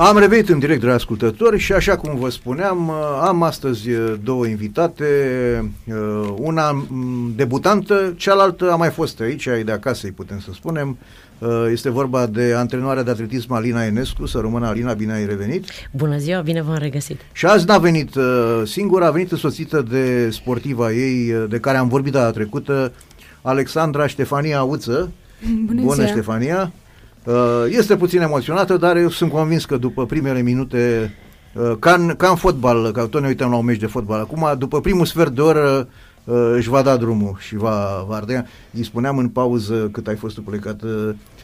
Am revenit în direct, dragi ascultători, și așa cum vă spuneam, am astăzi două invitate, una debutantă, cealaltă a mai fost aici, ai de acasă, îi putem să spunem. Este vorba de antrenoarea de atletism Alina Enescu, să rămână Alina, bine ai revenit. Bună ziua, bine v-am regăsit. Și azi n-a venit singură, a venit însoțită de sportiva ei, de care am vorbit data trecută, Alexandra Ștefania Uță. Bună, Bună ziua. Ștefania! Uh, este puțin emoționată, dar eu sunt convins că după primele minute, uh, ca în, ca în fotbal, că tot ne uităm la un meci de fotbal, acum, după primul sfert de oră, uh, își va da drumul și va, va ardea. Îi spuneam în pauză, cât ai fost tu plecat,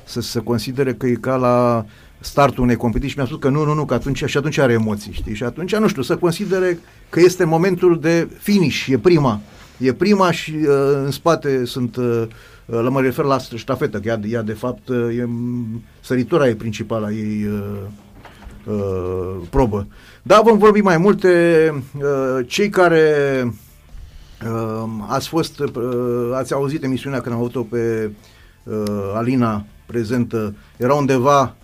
să se considere că e ca la startul unei competiții și mi-a spus că nu, nu, nu, că atunci, și atunci are emoții, știi? Și atunci, nu știu, să considere că este momentul de finish, e prima. E prima și uh, în spate sunt uh, la mă refer la ștafetă, că ea, ea de fapt e, săritura e principala ei uh, uh, probă. Da, vom vorbi mai multe. Uh, cei care uh, ați fost, uh, ați auzit emisiunea când am avut-o pe uh, Alina prezentă, era undeva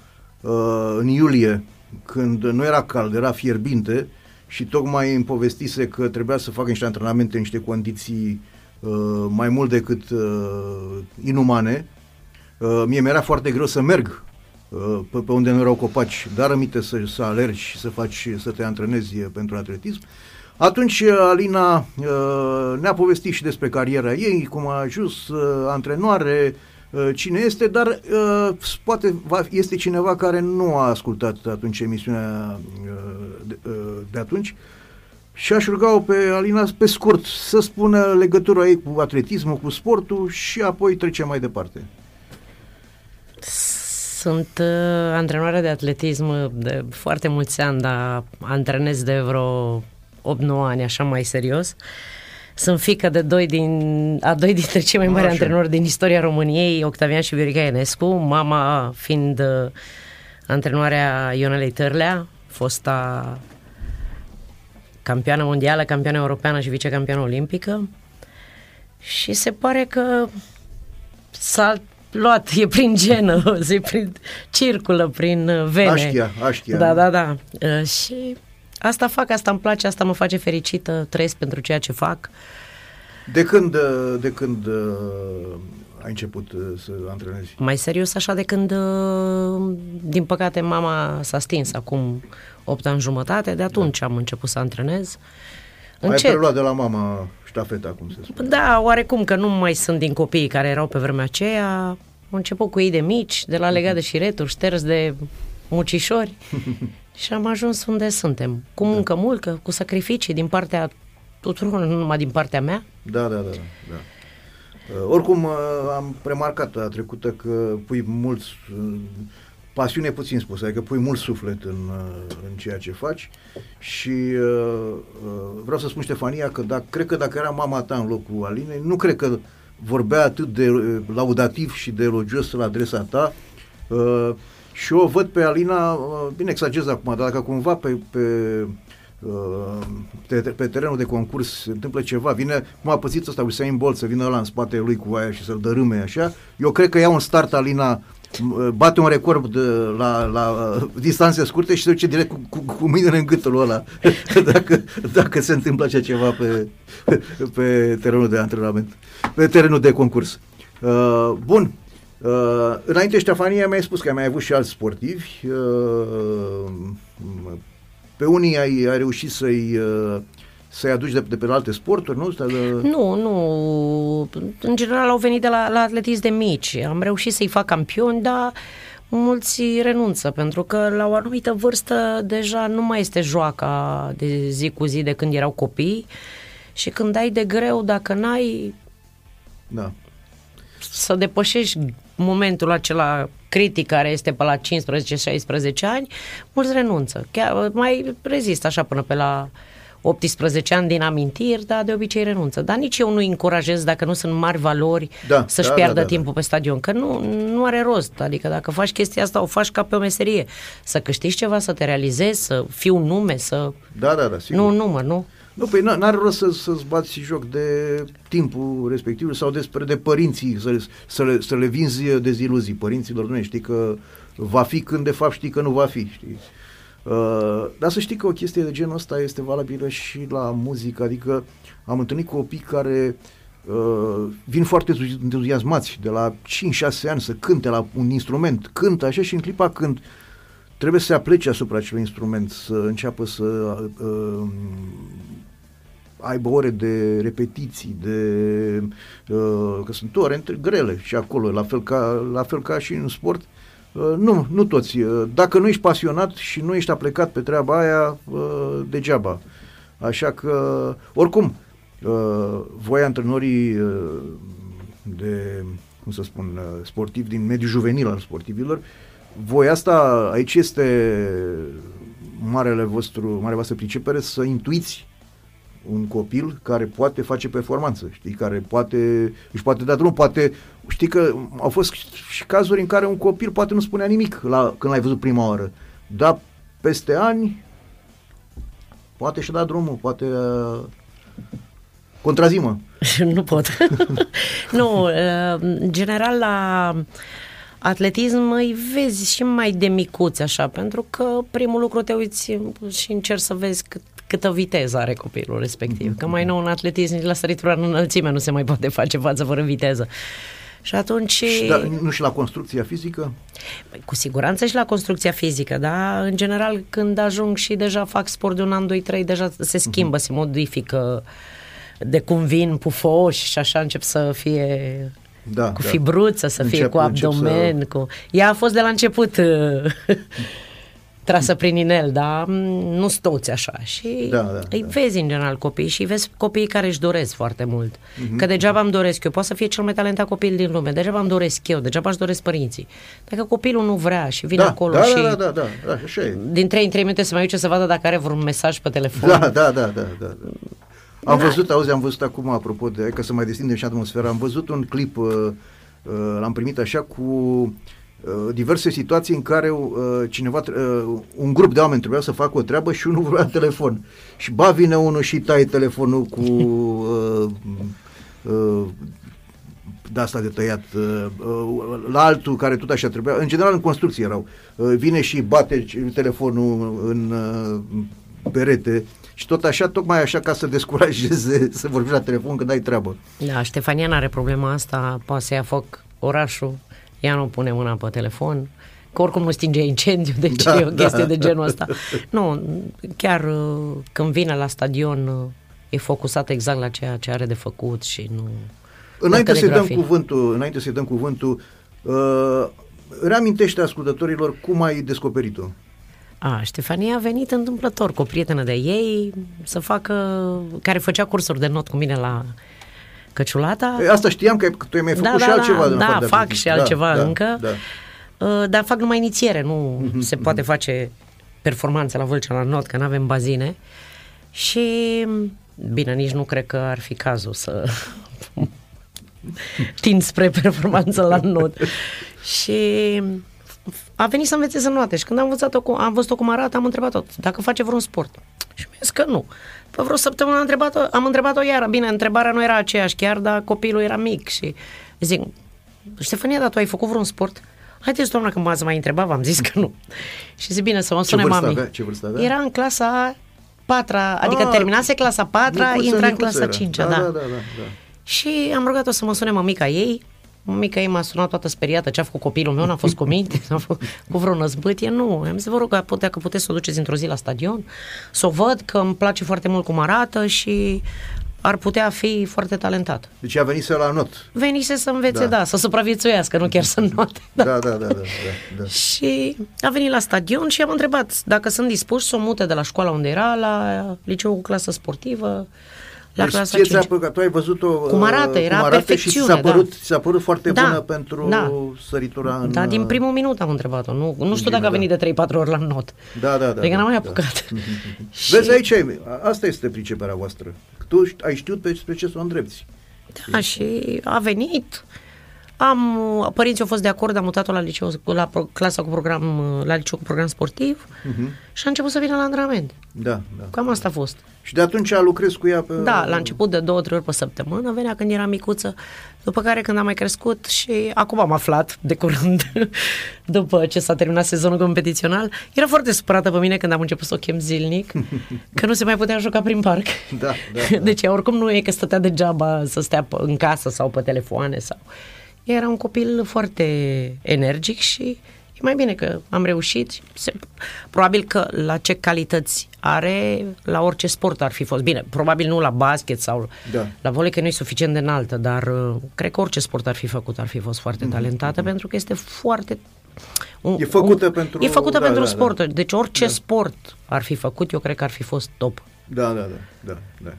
uh, în iulie, când nu era cald, era fierbinte și tocmai îmi povestise că trebuia să facă niște antrenamente, niște condiții Uh, mai mult decât uh, inumane. Uh, mie mi-era foarte greu să merg uh, pe, pe unde nu erau copaci, dar aminte să, să alergi și să faci, să te antrenezi pentru atletism. Atunci uh, Alina uh, ne-a povestit și despre cariera ei, cum a ajuns uh, antrenoare, uh, cine este, dar uh, poate va, este cineva care nu a ascultat atunci emisiunea uh, de, uh, de atunci și aș ruga-o pe Alina pe scurt să spună legătura ei cu atletismul, cu sportul și apoi trecem mai departe. Sunt uh, antrenoare de atletism de foarte mulți ani, dar antrenez de vreo 8-9 ani, așa mai serios. Sunt fică de doi din, a doi dintre cei mai mari așa. antrenori din istoria României, Octavian și Viorica Enescu, mama fiind uh, antrenoarea Ionelei Târlea, fosta campioană mondială, campioană europeană și vicecampioană olimpică și se pare că s-a luat, e prin genă, se prin, circulă prin vene. Așchia, așchia. Da, da, da. Uh, și asta fac, asta îmi place, asta mă face fericită, trăiesc pentru ceea ce fac. De când, de când ai început să antrenezi? Mai serios așa de când, din păcate, mama s-a stins acum 8 ani jumătate, de atunci da. am început să antrenez. Încet. Ai preluat de la mama ștafeta, cum se spune. Da, oarecum că nu mai sunt din copiii care erau pe vremea aceea. Am început cu ei de mici, de la legat de șireturi, șters de mucișori și am ajuns unde suntem. Cu da. muncă da. multă, cu sacrificii din partea tuturor, nu numai din partea mea. Da, da, da. da. Uh, oricum, uh, am remarcat a trecută că pui mulți uh, pasiune puțin spus, adică pui mult suflet în, în ceea ce faci și uh, vreau să spun Ștefania că dacă, cred că dacă era mama ta în locul Alinei, nu cred că vorbea atât de laudativ și de elogios la adresa ta. Uh, și o văd pe Alina, uh, bine exagerez acum, dar dacă cumva pe, pe pe, pe terenul de concurs se întâmplă ceva, vine, cum a pățit ăsta Usain Bolt să vină ăla în spatele lui cu aia și să-l dărâme așa, eu cred că ia un start Alina bate un record de, la, la uh, distanțe scurte și se duce direct cu, cu, cu mâinile în gâtul ăla dacă, dacă se întâmplă așa ceva pe, pe terenul de antrenament, pe terenul de concurs. Uh, bun, Uh, înainte, Ștefania mi-a spus că ai mai avut și alți sportivi. Uh, pe unii ai, ai reușit să-i uh, să-i aduci de, de pe alte sporturi, nu? De... Nu, nu. În general au venit de la, la atletism de mici. Am reușit să-i fac campioni, dar mulți renunță, pentru că la o anumită vârstă deja nu mai este joaca de zi cu zi de când erau copii și când ai de greu, dacă n-ai da. să depășești momentul acela critic care este pe la 15-16 ani, mulți renunță. Chiar mai rezistă așa până pe la 18 ani din amintiri, dar de obicei renunță. Dar nici eu nu încurajez dacă nu sunt mari valori da, să-și da, piardă da, da, timpul da. pe stadion, că nu, nu are rost. Adică dacă faci chestia asta, o faci ca pe o meserie. Să câștigi ceva, să te realizezi, să fii un nume, să... Da, da, da, sigur. Nu un număr, nu? Nu, păi n-are rost să, să-ți bați joc de timpul respectiv sau despre de părinții, să, să, le, să le vinzi deziluzii părinților. Nu știi că va fi când de fapt știi că nu va fi, știi? Uh, dar să știi că o chestie de genul ăsta este valabilă și la muzică, adică am întâlnit copii care uh, vin foarte entuziasmați de la 5-6 ani să cânte la un instrument, cântă așa și în clipa când trebuie să se aplece asupra acelui instrument, să înceapă să uh, aibă ore de repetiții, de uh, că sunt ore între grele și acolo, la fel ca, la fel ca și în sport. Uh, nu, nu toți. Uh, dacă nu ești pasionat și nu ești aplecat pe treaba aia, uh, degeaba. Așa că, oricum, uh, voi antrenorii uh, de, cum să spun, uh, sportivi din mediul juvenil al sportivilor, voi asta, aici este marele vostru, mare voastră pricepere să intuiți un copil care poate face performanță, știi, care poate, își poate da drum, poate, știi că au fost și cazuri în care un copil poate nu spunea nimic la, când l-ai văzut prima oară, dar peste ani poate și da drumul, poate uh, contrazimă. nu pot. nu, uh, în general la atletism îi vezi și mai de micuți așa, pentru că primul lucru te uiți și încerci să vezi cât câtă viteză are copilul respectiv. Că mai nou în atletism, nici la săritura în înălțime nu se mai poate face față fără viteză. Și atunci... Și da, nu și la construcția fizică? Păi, cu siguranță și la construcția fizică, da? În general, când ajung și deja fac sport de un an, doi, trei, deja se schimbă, uh-huh. se modifică de cum vin pufoși și așa încep să fie da, cu da. fibruță, să încep, fie cu abdomen. Să... Cu... Ea a fost de la început trasă prin inel, dar nu toți așa. Și da, da, îi da. vezi în general copii și vezi copiii care își doresc foarte mult. Mm-hmm. Că degeaba îmi doresc eu, poate să fie cel mai talentat copil din lume, degeaba îmi doresc eu, degeaba își doresc părinții. Dacă copilul nu vrea și vine da, acolo da, și da, da, da, da, da, așa e. din 3 în 3 minute să mai uite să vadă dacă are vreun mesaj pe telefon. Da, da, da, da, da. da. Am da. văzut, auzi, am văzut acum, apropo de, ca să mai destindem și atmosfera, am văzut un clip, uh, uh, l-am primit așa cu Uh, diverse situații în care uh, cineva, uh, un grup de oameni trebuia să facă o treabă și unul vrea telefon. Și ba vine unul și taie telefonul cu uh, uh, de asta de tăiat, uh, uh, la altul care tot așa trebuia, în general în construcție erau, uh, vine și bate telefonul în uh, perete și tot așa, tocmai așa ca să descurajeze să vorbi la telefon când ai treabă. Da, Ștefania are problema asta, poate să ia foc orașul ea nu pune mâna pe telefon, că oricum nu stinge incendiu, deci da, e o chestie da. de genul ăsta. Nu, chiar uh, când vine la stadion uh, e focusat exact la ceea ce are de făcut și nu... Înainte să-i dăm cuvântul, înainte să dăm cuvântul, uh, reamintește ascultătorilor cum ai descoperit-o. A, Ștefania a venit întâmplător cu o prietenă de ei să facă, care făcea cursuri de not cu mine la căciulata. E, asta știam că tu mi-ai făcut da, și da, altceva. Da, da fac și altceva da, încă. Da, da. dar fac numai inițiere, nu mm-hmm, se poate face performanțe la Vâlcea la not, că nu avem bazine. Și bine, nici nu cred că ar fi cazul să tind spre performanță la not. și a venit să învețe să noate și când am, învățat-o am văzut-o cum arată, am întrebat-o dacă face vreun sport. Și mi-a zis că nu. Pe vreo săptămână am întrebat-o, am întrebat-o iară. Bine, întrebarea nu era aceeași chiar, dar copilul era mic și zic, Ștefania, dar tu ai făcut vreun sport? Haideți, doamna, când m-ați mai întrebat, v-am zis că nu. Și zic, bine, să mă sune mami. Avea? Ce vârstă avea? Era în clasa patra, adică ah, terminase clasa patra, intra în clasa cincea, da. Da, da, da, da. Și am rugat-o să mă sune mămica ei, Mica ei m-a sunat toată speriată ce a făcut copilul meu, n-a fost cu minte, n-a fost cu vreo năzbâtie, nu. Am zis, vă rog, dacă puteți să o duceți într-o zi la stadion, să o văd, că îmi place foarte mult cum arată și ar putea fi foarte talentat. Deci a venit să la not. Venise să învețe, da, da să supraviețuiască, nu chiar să note. Da. Da, da, da, da, da, da. Și a venit la stadion și am întrebat dacă sunt dispuși să o mute de la școala unde era la liceu cu clasă sportivă la deci clasa 5. Ți-a tu ai văzut-o cum arată, era cum arată și ți s-a părut, da. ți-a părut foarte da, bună pentru da. săritura în... Da, din primul minut am întrebat-o. Nu, nu știu dacă a venit de 3-4 ori la not. Da, da, da. Adică da, n-am mai da. apucat. Da. și... Vezi, aici asta este priceperea voastră. Tu ai știut pe, spre ce să o îndrepți. Da, și a venit, Am, părinții au fost de acord, am mutat-o la, liceu, la pro- clasa cu program, la liceu cu program sportiv uh-huh. și a început să vină la antrenament. Da, da. Cam asta a fost. Și de atunci lucrez cu ea pe... Da, la început de două, trei ori pe săptămână, venea când era micuță, după care când am mai crescut și acum am aflat de curând, după ce s-a terminat sezonul competițional, era foarte supărată pe mine când am început să o chem zilnic, că nu se mai putea juca prin parc. Da, da, da. Deci oricum nu e că stătea degeaba să stea pe- în casă sau pe telefoane sau... Era un copil foarte energic și e mai bine că am reușit. Se, probabil că la ce calități are, la orice sport ar fi fost. Bine, probabil nu la basket sau Da. la volei, că nu e suficient de înaltă, dar uh, cred că orice sport ar fi făcut, ar fi fost foarte talentată, pentru că este foarte... Un, Mhm, E făcută pentru- E făcută da, pentru da, da. sport. Deci orice sport ar fi făcut, eu cred că ar fi fost top. Da, da, da, da, da.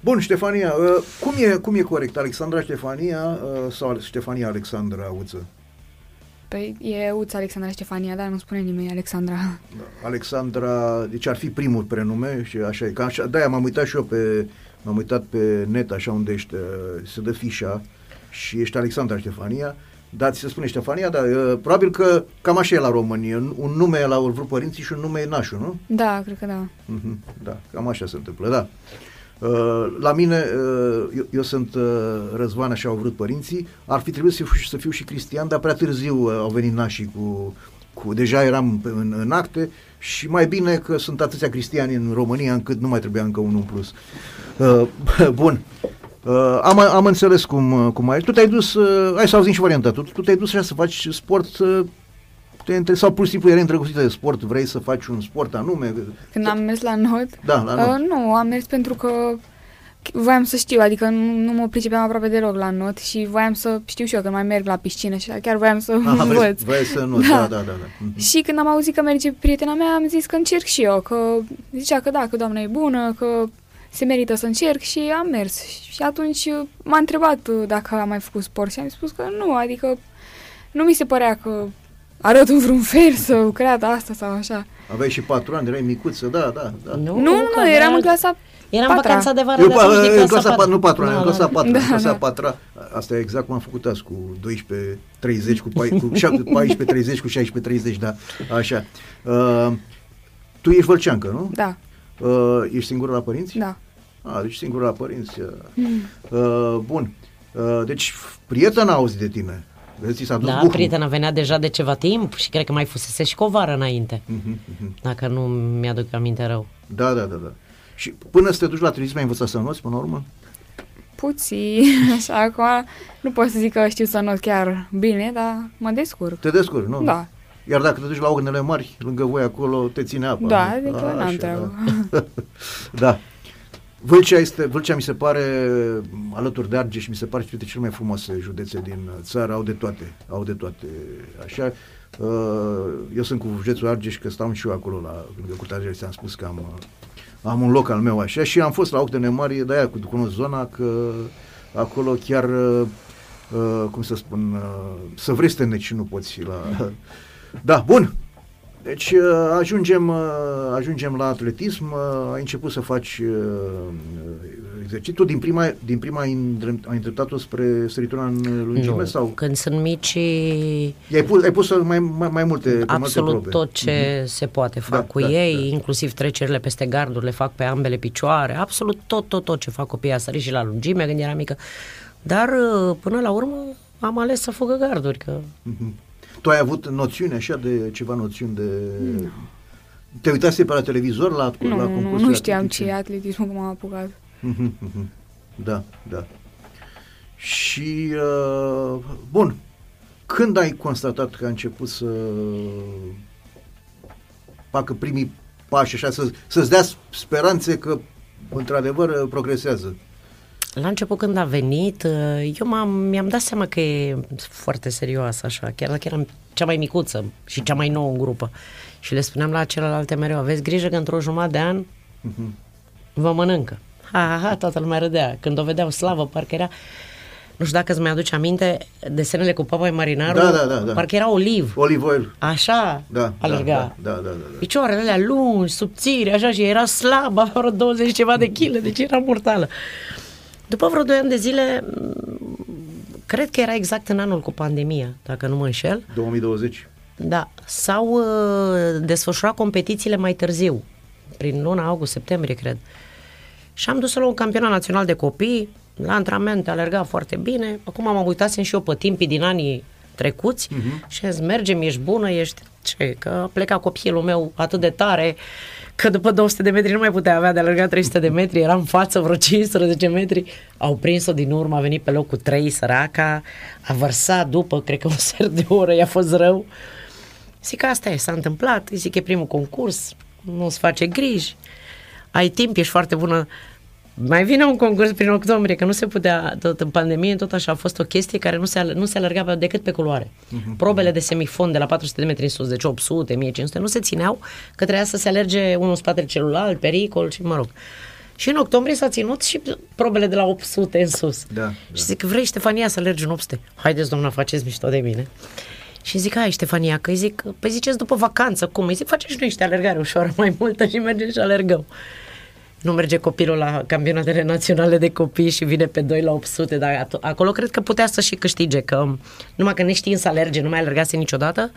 Bun, Ștefania, uh, cum e, cum e corect? Alexandra Ștefania uh, sau Ștefania Alexandra Uță? Păi e Uța Alexandra Ștefania, dar nu spune nimeni Alexandra. Da. Alexandra, deci ar fi primul prenume și așa e. Ca așa, de-aia m-am uitat și eu pe, m-am uitat pe net așa unde ești, uh, se dă fișa și ești Alexandra Ștefania, dar ți se spune Ștefania, dar uh, probabil că cam așa e la România, un un nume la vrut părinții și un nume e nașul, nu? Da, cred că da. Mhm, Da, cam așa se întâmplă, da. Uh, La mine, uh, eu, eu sunt uh, Răzvan, așa au vrut părinții, ar fi trebuit să fiu, să fiu și cristian, dar prea târziu uh, au venit nașii cu, cu deja eram pe- în, în acte și mai bine că sunt atâția cristiani în România încât nu mai trebuia încă unul în plus. Uh, Bun. Uh, am, am înțeles cum, uh, cum ai. Tu te-ai dus, uh, hai să auzim și varianta. Tu, tu te-ai dus așa să faci sport, uh, te între, sau pur și simplu erai îndrăgostită de sport, vrei să faci un sport anume? Când am mers la not, Da, la not. uh, nu, am mers pentru că voiam să știu, adică nu, nu mă pricepeam aproape deloc la not și voiam să știu și eu că mai merg la piscină și chiar voiam să Aha, vrei, învăț. vrei să nu, da, Da. da, da, da. Mhm. Și când am auzit că merge prietena mea, am zis că încerc și eu, că zicea că da, că doamna e bună, că se merită să încerc și am mers. Și atunci uh, m-a întrebat uh, dacă am mai făcut sport și am spus că nu, adică nu mi se părea că arăt în vreun fel să creat asta sau așa. Aveai și patru ani, erai micuță, da, da, da. Nu, nu, că nu, eram avea- în clasa Eram în patra. vacanța de vară, Eu, de atunci, pa- din în clasa, patru. pa- nu patru ani, Da, în clasa da. 4, Da, în clasa da. 4 asta e exact cum am făcut azi, cu 12, 30, cu, pai- cu 7, 14, 30, cu 16, 30, da, așa. Uh, tu ești vălceancă, nu? Da, Uh, ești singură la părinți? da. A, deci singură la părinți. Uh, uh, bun. Uh, deci, prietena auzi de tine. Vezi, ți s-a dus Da, buhul. prietena venea deja de ceva timp și cred că mai fusese și cu o vară înainte, Mhm, mhm. dacă nu mi-aduc aminte rău. Da, da, da, da. Și până să te duci la atletism ai învățat să noți până la urmă? Puțin, așa, acum nu pot să zic că știu să not chiar bine, dar mă descurc. Te descurci, nu? Da, Iar dacă te duci la ognele mari, lângă voi acolo, te ține apa. da, nu? adică A, n-am așa, treabă. Da. da. Vâlcea, este, Vâlcea mi se pare, alături de Argeș, mi se pare printre cele mai frumoase județe din țară, au de toate, au de toate, așa. Uh, Eu sunt cu județul Argeș, că stau și eu acolo, la, lângă Curtea Argeș, ți-am spus că am, uh, am un loc al meu, așa, și am fost la Octene Mari, de-aia cu- cunosc zona, că acolo chiar, uh, uh, cum să spun, uh, să vrei să te neci și nu poți la... Da, bun, deci uh, ajungem, uh, ajungem la atletism, uh, ai început să faci uh, exercițiu, din prima, din prima ai îndrept- ai îndreptat-o spre săritura în lungime Nu, sau când sunt mici, i-ai pus, ai pus mai, mai, mai multe, pe absolut multe probe. tot ce se poate fac Da, cu da, ei, da. inclusiv trecerile peste garduri, le fac pe ambele picioare, absolut tot, tot, tot ce fac copiii, a sărit și la lungime când era mică. Dar uh, până la urmă am ales să fugă garduri, că Mhm. Tu ai avut noțiune așa de ceva noțiuni de... Te uitase pe la televizor la, la Nu, nu, concursul nu știam ce e atletismul, cum am apucat. Mhm, mhm. Da, da. Și, uh, bun, când ai constatat că a început să facă primii pași, așa, să, să-ți dea speranțe că, într-adevăr, progresează? La început când a venit, uh, eu m-am, mi-am dat seama că e foarte serioasă așa, chiar dacă eram cea mai micuță și cea mai nouă în grupă. Și le spuneam la celelalte mereu, aveți grijă că într-o jumătate de an Mhm. vă mănâncă. Ha, ha, ha, toată lumea râdea. Când o vedeau slavă, parcă era... Nu știu dacă îți mai aduce aminte desenele cu Papa Marinaru, Da, da, da, da. parcă era oliv. Olive oil. Așa Da, alerga. da, da, da, da, da. Picioarele alea lungi, subțiri, așa, și era slabă, avea vreo 20 ceva de kg, deci era mortală. După vreo 2 ani de zile, m, cred că era exact în anul cu pandemia, dacă nu mă înșel. 2020. Da, s-au uh, desfășurat competițiile mai târziu, prin luna august-septembrie, cred. Și am dus-o la un campionat național de copii, la antrenament, alerga foarte bine. Acum am uitat și eu pe timpii din anii trecuți uh-huh. și zis, mergem, ești bună, ești... Ce? Că a plecat copilul meu atât de tare că după 200 de metri nu mai putea avea de alergat 300 de metri, era în față vreo 15 metri. Au prins-o din urmă, a venit pe locul 3, săraca, a vărsat după, cred că un sfert de oră, i-a fost rău. Zic că asta e, s-a întâmplat, zic că e primul concurs, nu-ți face griji, ai timp, ești foarte bună. Mai vine un concurs prin octombrie, că nu se putea, tot în pandemie, tot așa a fost o chestie care nu se, nu se alerga decât pe culoare. Uh-huh. Probele de semifond de la 400 de metri în sus, deci 800, 1500, nu se țineau, că trebuia să se alerge unul în spatele celălalt, pericol și mă rog. Și în octombrie s-a ținut și probele de la 800 în sus. Da, da. Și zic, vrei Ștefania să alergi în 800? Haideți, doamna, faceți mișto de mine. Și zic, hai Ștefania, că îi zic, păi ziceți după vacanță, cum? Îi zic, faceți și noi niște alergare ușoară mai multă și mergem și alergăm. Nu merge copilul la campionatele naționale de copii și vine pe 2 la 800, dar acolo cred că putea să și câștige, că numai că neștiind să alerge, nu mai alergase niciodată,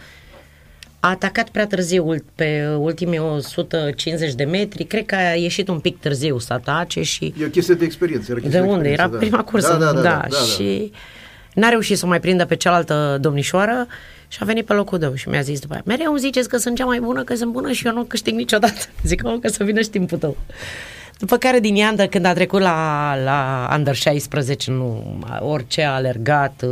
a atacat prea târziu pe ultimii 150 de metri, cred că a ieșit un pic târziu să atace și... E o chestie de experiență. De unde? Era da. prima cursă, da, da, da, da, da, da și n-a reușit să o mai prindă pe cealaltă domnișoară și a venit pe locul dău și mi-a zis după aia, mereu îmi ziceți că sunt cea mai bună, că sunt bună și eu nu câștig niciodată. Zic, că să vină și timpul tău. După care din Iandă, când a trecut la, la Under 16, nu, orice a alergat,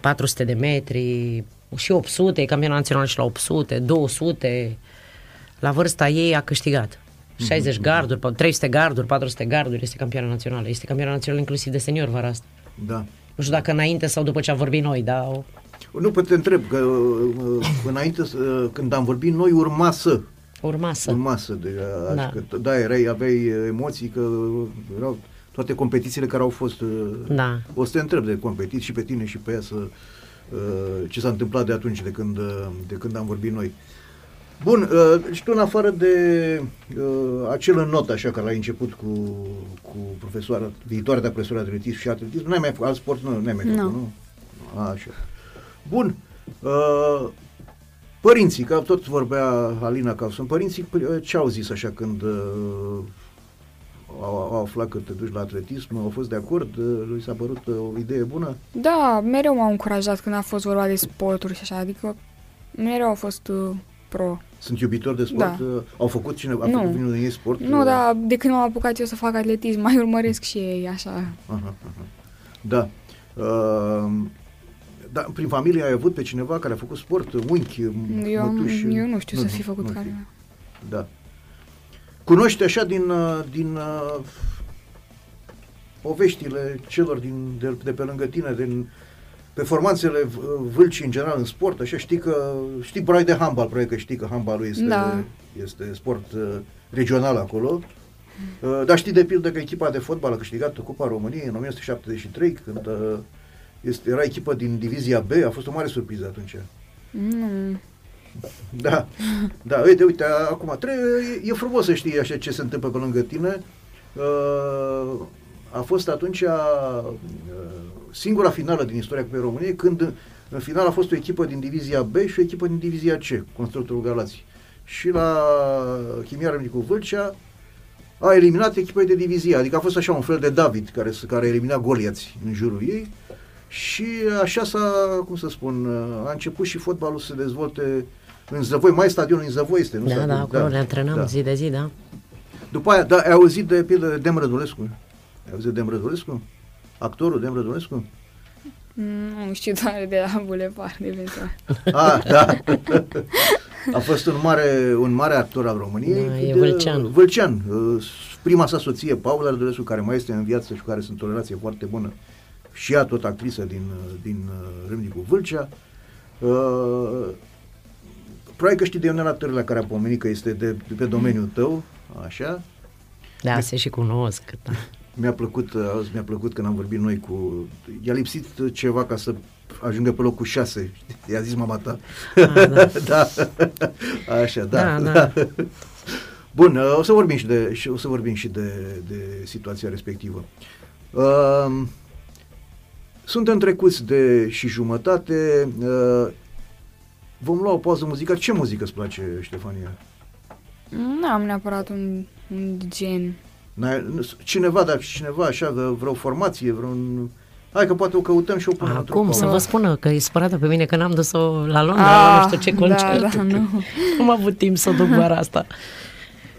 400 de metri, și 800, e campionat național și la 800, 200, la vârsta ei a câștigat. 60 mm-hmm. garduri, 300 garduri, 400 garduri, este campioană națională. Este campioană națională inclusiv de senior vara asta. Da. Nu știu dacă înainte sau după ce am vorbit noi, dar... Nu, pe te întreb, că uh, înainte, uh, când am vorbit noi, urma să. Urma să. Urma să. De, da. Că, da, erai, aveai emoții, că erau toate competițiile care au fost. Uh, da. O să te întreb de competiții și pe tine și pe ea să, ce s-a întâmplat de atunci, de când, de când am vorbit noi. Bun, uh, și tu în afară de uh, acel not așa care l-ai început cu, cu profesoara, viitoarea de profesoară de atletism și atletism, nu ai mai făcut alt sport, nu, nu ai mai făcut, no. nu? Așa. Bun. Uh, părinții, că tot vorbea Alina că sunt părinții, uh, ce au zis așa când uh, au, au aflat că te duci la atletism, au fost de acord, uh, lui s-a părut uh, o idee bună? Da, mereu m-au încurajat când a fost vorba de sporturi și așa, adică mereu au fost uh, pro. Sunt iubitori de sport? Da. Uh, au făcut cineva, a nu. făcut unul din ei sport? Nu, uh, dar de când m-am apucat eu să fac atletism, mai urmăresc și ei, așa. Aha, aha. Da. Uh, da, prin familie ai avut pe cineva care a făcut sport, unchi, eu, mătuși? Eu nu știu nu, să fi făcut care. Da. Cunoști așa din, uh, din uh, poveștile celor din, de, de pe lângă tine, din performanțele vâlcii în general în sport, așa știi că, știi probabil de handbal, probabil că știi că handbalul este, da. este sport uh, regional acolo, uh, dar știi de pildă că echipa de fotbal a câștigat Cupa României în 1973, când uh, este, era echipă din divizia B, a fost o mare surpriză atunci. Mm. Da, da, uite, uite, acum, trebuie, e, e frumos să știi așa ce se întâmplă pe lângă tine. Uh, a fost atunci uh, singura finală din istoria Cupei României, când în final a fost o echipă din divizia B și o echipă din divizia C, constructorul Galați. Și la Chimia Râmnicu Vâlcea a eliminat echipa de divizia, adică a fost așa un fel de David care, care a eliminat Goliați în jurul ei și așa s-a, cum să spun, a început și fotbalul să se dezvolte în Zăvoi, mai stadionul în Zăvoi este, nu? Da, da, acolo da, ne antrenăm da. zi de zi, da. După aia, da, ai auzit de pildă de Dem Rădulescu? Ai auzit de Dem Rădulescu? Actorul Dem Rădulescu? Nu știu doar de la Bulevard, eventual. Ah, da. A fost un mare, un mare actor al României. Da, e Vâlcean. Vâlcean. Uh, prima sa soție, Paula Rădulescu, care mai este în viață și cu care sunt o relație foarte bună. Și ea tot actrisă din, uh, din uh, Râmnicu Vâlcea. Uh, probabil că știi de Ionela Târlea care a pomenit că este de, de pe domeniul tău, așa. Da, se și cunosc. Da. Mi-a plăcut, azi, mi-a plăcut când am vorbit noi cu... I-a lipsit ceva ca să ajungă pe locul 6. I-a zis mama ta. A, da. da. Așa, da. da, da. Bun, o să vorbim și de, o să vorbim și de, de situația respectivă. Uh, Suntem trecuți de și jumătate. Uh, vom lua o pauză muzicală. Ce muzică îți place, Ștefania? Nu am neapărat un, un gen. N-ai- nu- Cineva, dacă cineva așa, vreo, vreo formație, vreun... Hai că poate o căutăm și o punem într-o Acum să pauză. vă spună că e supărată pe mine că n-am dus-o la Londra, la nu știu ce da, concert. da, nu. Nu am avut timp să o duc vara asta.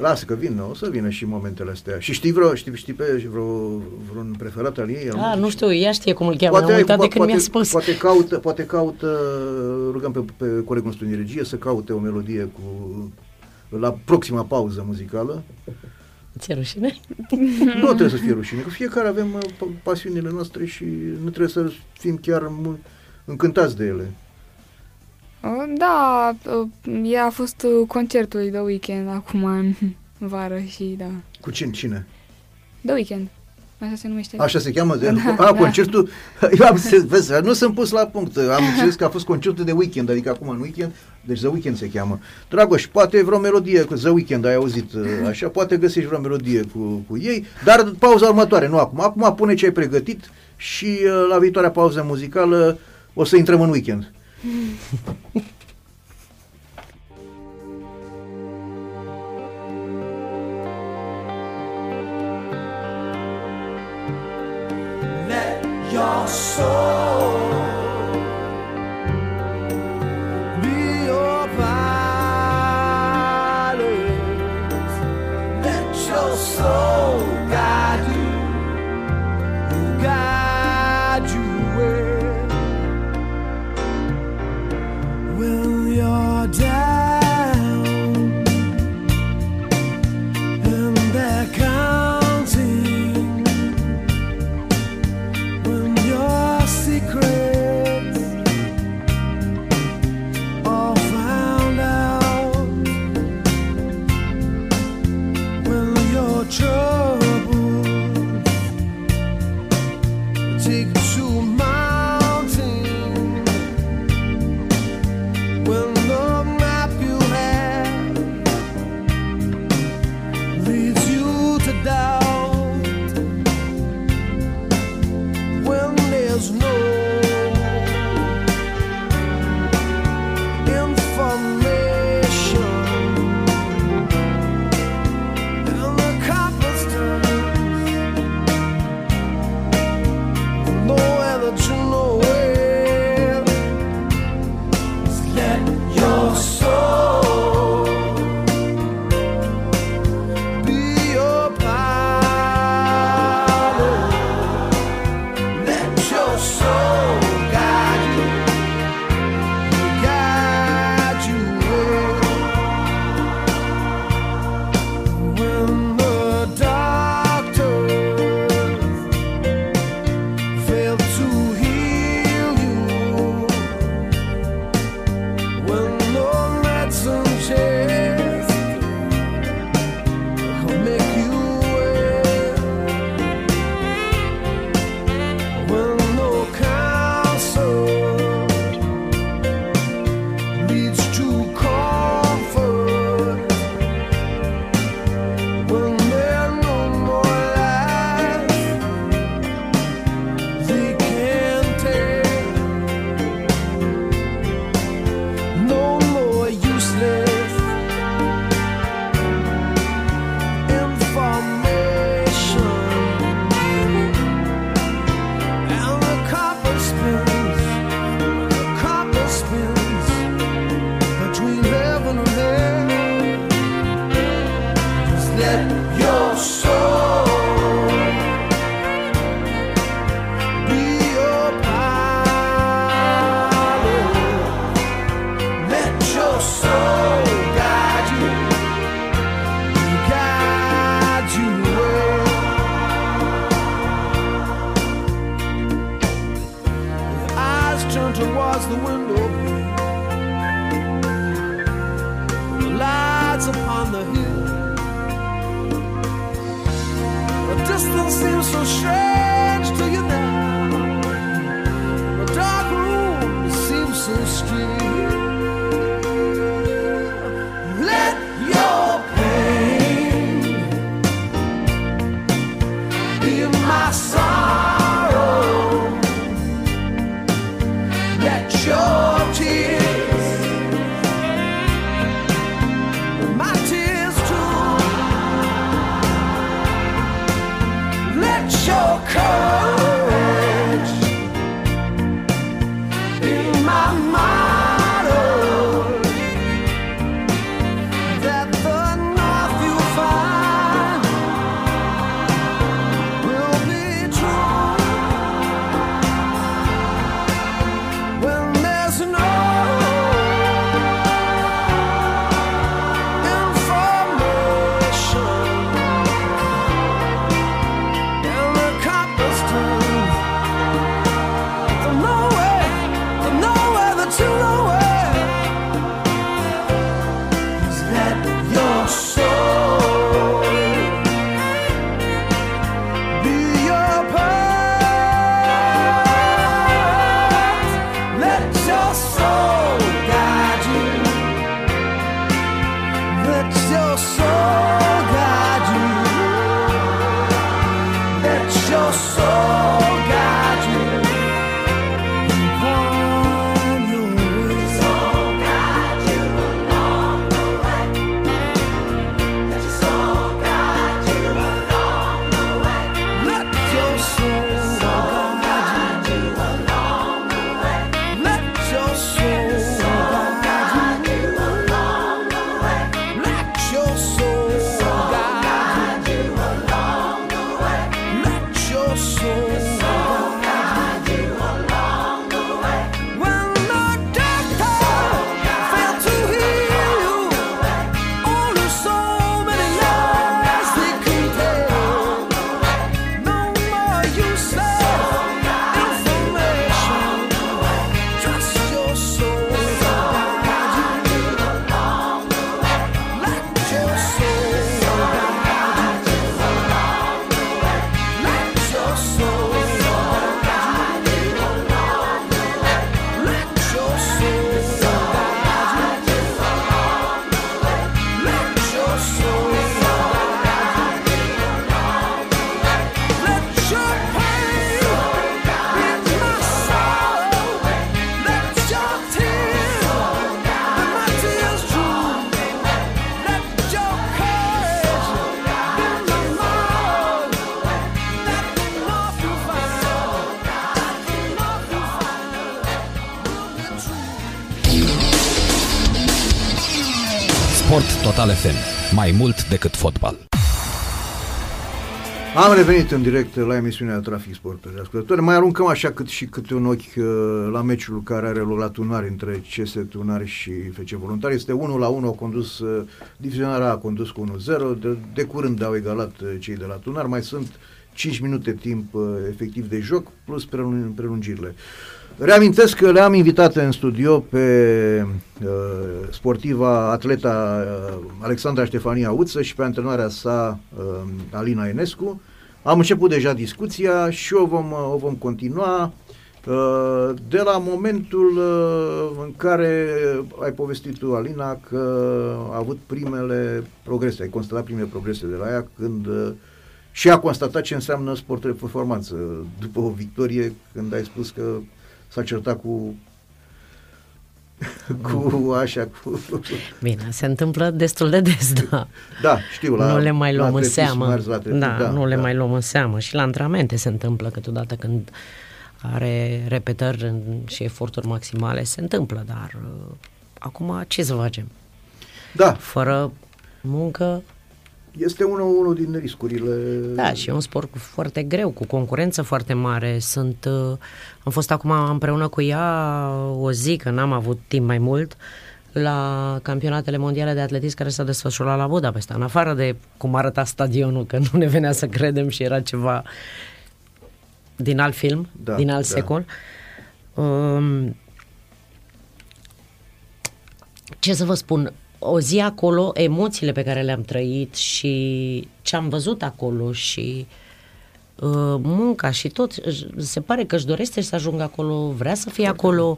Lasă că vin, o să vină și momentele astea. Și știi, vreo, știi, știi pe vreo, vreun preferat al ei? al Ah, nu muzicii? știu, ea știe cum îl cheamă, am ai- uitat de po- când mi-a spus. Poate caută, poate caută, rugăm pe, pe colegul nostru din regie să caute o melodie cu la proxima pauză muzicală. Ți-e rușine? Nu trebuie să fie rușine, că fiecare avem uh, pa- pasiunile noastre și nu trebuie să fim chiar mu- încântați de ele. Uh, Da, uh, ea a fost uh, concertul lui The Weeknd acum în vară și da. Cu cine? cine? The Weeknd. Așa se numește. Așa se cheamă? De, Da, a, da. concertul... Eu am înțeles, vezi, nu sunt pus la punct. Am înțeles că a fost concertul de weekend, adică acum în weekend, deci The Weekend se cheamă. Dragoș, poate vreo melodie cu The Weekend, ai auzit uh, așa, poate găsești vreo melodie cu, cu ei, dar pauza următoare, nu acum. Acum pune ce ai pregătit și uh, la viitoarea pauză muzicală o să intrăm în weekend. Let your soul be your. Let your soul guide you, guide will your dad? FM. Mai mult decât fotbal. Am revenit în direct la emisiunea Trafic Sport. Ascultători, mai aruncăm așa cât și câte un ochi uh, la meciul care are loc la Tunari între CS Tunari și FC Voluntari. Este 1 la 1, a condus, uh, divizionarea a condus cu 1-0, de, de curând au egalat uh, cei de la Tunari, mai sunt 5 minute timp uh, efectiv de joc, plus prelung- prelungirile. Reamintesc că le-am invitat în studio pe uh, sportiva atleta uh, Alexandra Ștefania Uță și pe antrenoarea sa uh, Alina Enescu. Am început deja discuția și o vom, o vom continua uh, de la momentul uh, în care ai povestit tu, Alina, că a avut primele progrese, ai constatat primele progrese de la ea când uh, și a constatat ce înseamnă sport de performanță după o victorie când ai spus că s-a certat cu cu așa cu Bine, se întâmplă destul de des, da. da, știu la nu le mai la luăm în atletism, seamă. mers la atletism, da, nu le da. mai luăm în seamă. Și la antrenamente se întâmplă câteodată când are repetări în- și eforturi maximale, se întâmplă, dar uh, acum ce să facem? Da, Fără muncă, este unul, unul din riscurile da, și e un sport cu- foarte greu, cu concurență foarte mare. Sunt, uh, am fost acum împreună cu ea o zi, că n-am avut timp mai mult, la campionatele mondiale de atletism care s-a desfășurat la Budapesta, în afară de cum arăta stadionul, că nu ne venea să credem și era ceva din alt film, Da, din alt da. secol. Um, ce să vă spun, o zi acolo, emoțiile pe care le-am trăit și ce am văzut acolo și uh, munca și tot, își- se pare că își dorește să ajungă acolo, vrea să fie acolo,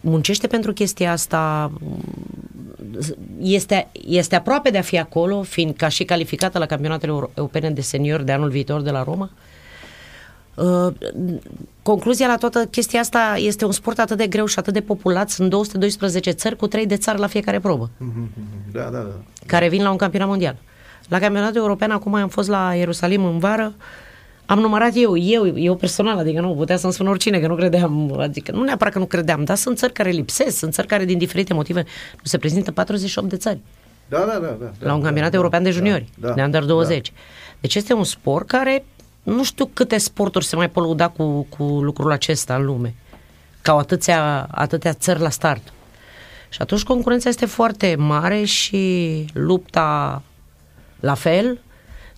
muncește pentru chestia asta, este, este aproape de a fi acolo, fiind ca și calificată la campionatele euro- europene de senior de anul viitor de la Roma. Uh, concluzia la toată chestia asta este un sport atât de greu și atât de populat. Sunt 212 țări cu 3 de țară la fiecare probă, Da, da, da. care vin la un campionat mondial. La campionatul european, acum am fost la Ierusalim în vară, am numărat eu, eu, eu personal, adică nu putea să-mi spun oricine că nu credeam, adică nu neapărat că nu credeam, dar sunt țări care lipsesc, sunt țări care din diferite motive nu se prezintă 48 de țări Da, da, da, da, la un campionat european de juniori, da, de under 20. Deci este un sport care nu știu câte sporturi se mai pot lăuda cu, cu lucrul acesta în lume, ca au atâția, atâtea țări la start. Și atunci concurența este foarte mare și lupta la fel,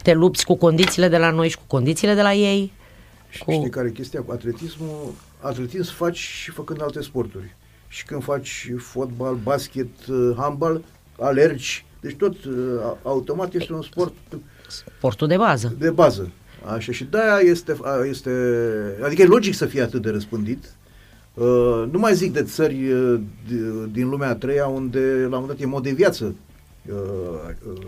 te lupți cu condițiile de la noi și cu condițiile de la ei. Și Cu... știi care e chestia cu atletismul? Atletism faci și făcând alte sporturi. Și când faci fotbal, basket, uh, handbal, alergi. Deci tot uh, automat este un sport Sportul de bază. de bază. Așa și de-aia este, a, este, adică e logic să fie atât de răspândit. Uh, nu mai zic de țări uh, di- din lumea a treia unde la un moment dat e mod de viață uh, uh,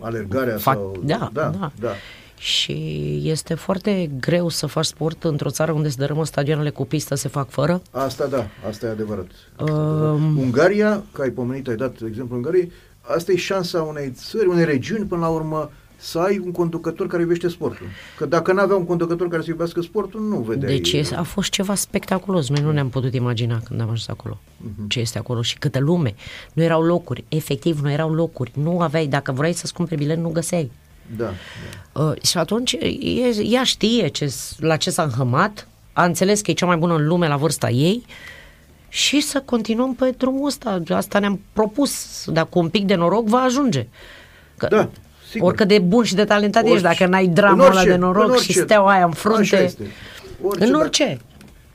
alergarea Fac- sau... da, da, da. da. Și este foarte greu să faci sport într-o țară unde se dărâmă stadioanele cu pistă, se fac fără. Asta da, asta e adevărat. Asta e Um. adevărat. Ungaria, că ai pomenit, ai dat exemplu Ungariei, asta e șansa unei țări, unei regiuni, până la urmă, să ai un conducător care iubește sportul. Că dacă nu avea un conducător care să iubească sportul, nu vedeai. Deci este- a fost ceva spectaculos. Noi nu ne-am putut imagina când am ajuns acolo Mhm. ce este acolo și câtă lume. Nu erau locuri, efectiv nu erau locuri. Nu aveai, dacă vrei să-ți cumperi bilet, nu găseai. Da, da. Uh, și atunci e, ea știe ce, la ce s-a înhămat, a înțeles că e cea mai bună în lume la vârsta ei și să continuăm pe drumul ăsta. Asta ne-am propus. Dacă cu un pic de noroc va ajunge. Că, Da, sigur. Oricât de bun și de talentat Orice- ești, dacă n-ai în drama ăla orice- de noroc în orice- și steaua aia în Așa frunte. este. Orice, în dar- orice.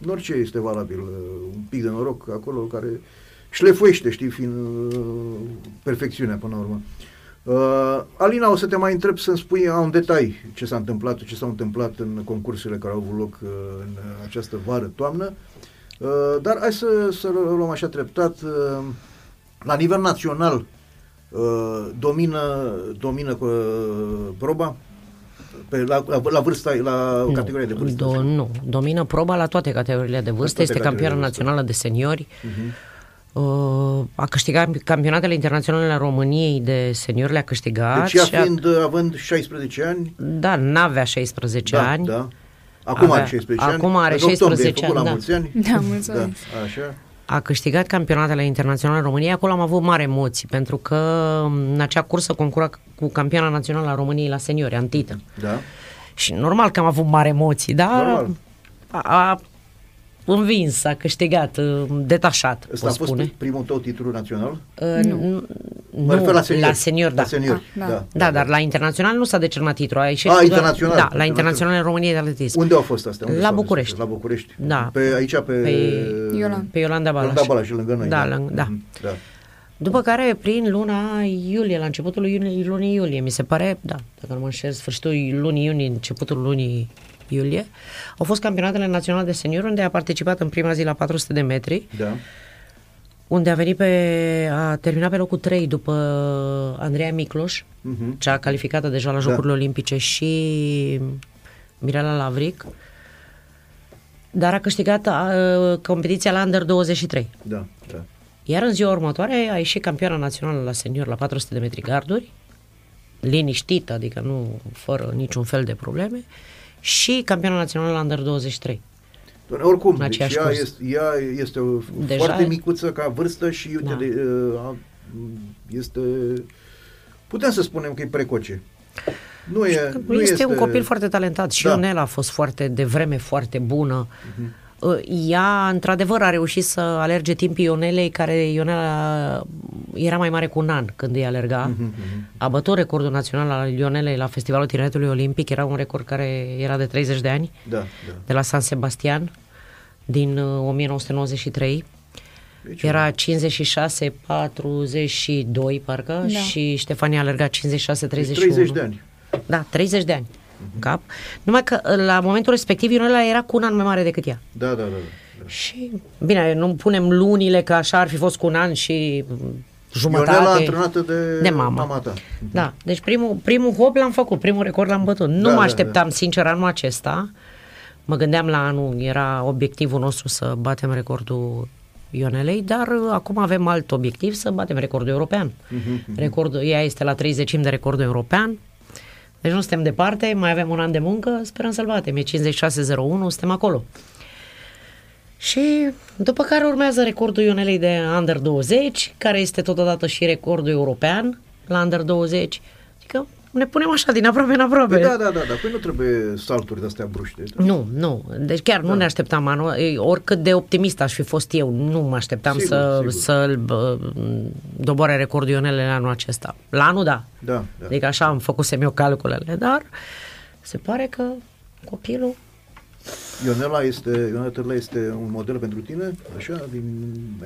În orice este valabil uh, un pic de noroc acolo care șlefuiește, știi, fiind uh, perfecțiunea până la urmă. Uh, Alina, o să te mai întreb să-mi spui uh, un detai ce s-a întâmplat, ce s-a întâmplat în concursurile care au avut loc uh, în această vară-toamnă. Uh, dar hai să, să luăm așa treptat. Uh, la nivel național uh, domină, domină uh, proba pe, la, la, la vârsta, la Nu, categoria de vârstă. Do, nu, domină proba la toate categoriile de vârstă, toate este campioană categoriile de vârstă. națională de seniori, Mhm. uh, a câștigat campionatele internaționale a României de seniori, le-a câștigat. Deci ea și a- fiind, uh, având 16 ani, Da, n-avea 16 da, ani. da. Acum Avea- are 16 ani. acum are în octombrie, 16 ai făcut ani, la da. mulți ani. Da, mulțumesc. Da, așa. A câștigat campionatele internaționale în România. Acolo am avut mari emoții, pentru că în acea cursă concura cu campioana națională a României la seniori, Antită. Da. Și normal că am avut mari emoții, dar Normal. a, a învins, a câștigat, uh, detașat, Ăsta pot a fost spune. primul tău titlu național? Uh, nu. Mă refer la seniori. la senior, da. La seniori, Ah, da. da. Da, dar la internațional nu s-a decernat titlul. A ieșit Ah, doar- internațional. Da, la Internațional. internațional în România de atletism. Unde au fost astea? Unde La s-au București. desfășurat? La București? Da. Pe, aici, pe... Pe Iolan. Pe Iolanda Balaș. Iolanda Balaș, lângă noi. Da, lângă- da. Mhm, da. După care, prin luna iulie, la începutul iunie, lunii iulie, mi se pare, da, dacă nu mă înșel, sfârșitul lunii iunie, începutul lunii iulie, au fost campionatele naționale de seniori, unde a participat în prima zi la 400 de metri, Da. unde a venit pe, a terminat pe locul 3 după Andreea Micloș, Mhm. cea calificată deja la Da. Jocurile Olimpice și Mirela Lavric, dar a câștigat a, competiția la Under 23. Da, da. Iar în ziua următoare a ieșit campioana națională la senior la 400 de metri garduri, liniștită, adică nu fără niciun fel de probleme, și campioana națională la Under 23. Doamne, oricum, În deci aceeași ea curs. este, ea este o Deja- foarte micuță ca vârstă și uite, Da. de, uh, a- este... Putem să spunem că e precoce. Nu e, Că nu este, un copil foarte talentat și Da. Mhm. Ionela a fost foarte de vreme foarte bună. Uh, Ea, într-adevăr, a reușit să alerge timpii Ionelei, care Ionela era mai mare cu un an când îi alerga. Mhm, A bătut recordul național al Ionelei la Festivalul Tineretului Olimpic, era un record care era de 30 de ani, Da, da. de la San Sebastian, din uh, 1993. Deci, Era 56-42, parcă, Da. și Ștefania a alergat 56-31. 30 de ani. Da, 30 de ani. Cap. Numai că uh, la momentul respectiv Ionela era cu un an mai mare decât ea. Da, da, da. da. Și, bine, nu punem lunile că așa ar fi fost cu un an și mm, jumătate. Ionela antrenată de, de mama. mama ta. Da, deci primul, primul hop l-am făcut, primul record l-am bătut. Nu Da, mă da, așteptam, sincer, anul acesta. Mă gândeam la anul, era obiectivul nostru să batem recordul Ionelei, dar uh, acum avem alt obiectiv, să batem recordul european. Mhm, Recordul, ea este la 30 de recordul european, deci nu suntem departe, mai avem un an de muncă, sperăm să-l batem. E 5601, suntem acolo. Și după care urmează recordul Ionelei de Under 20, care este totodată și recordul european la Under 20. Adică ne punem așa din aproape în aproape. Păi da, da, da, da. Păi nu trebuie salturi de-astea bruște. Nu, nu. Deci chiar Da. nu ne așteptam anul. e, Oricât de optimist aș fi fost eu, nu mă așteptam Sigur, să, sigur. să-l bă, doboare recordul Ionelei la anul acesta. La anul, da. Da, da. Adică așa am făcut eu calculele, dar se pare că copilul Ionela este, Ionela Târla este un model pentru tine, așa, din,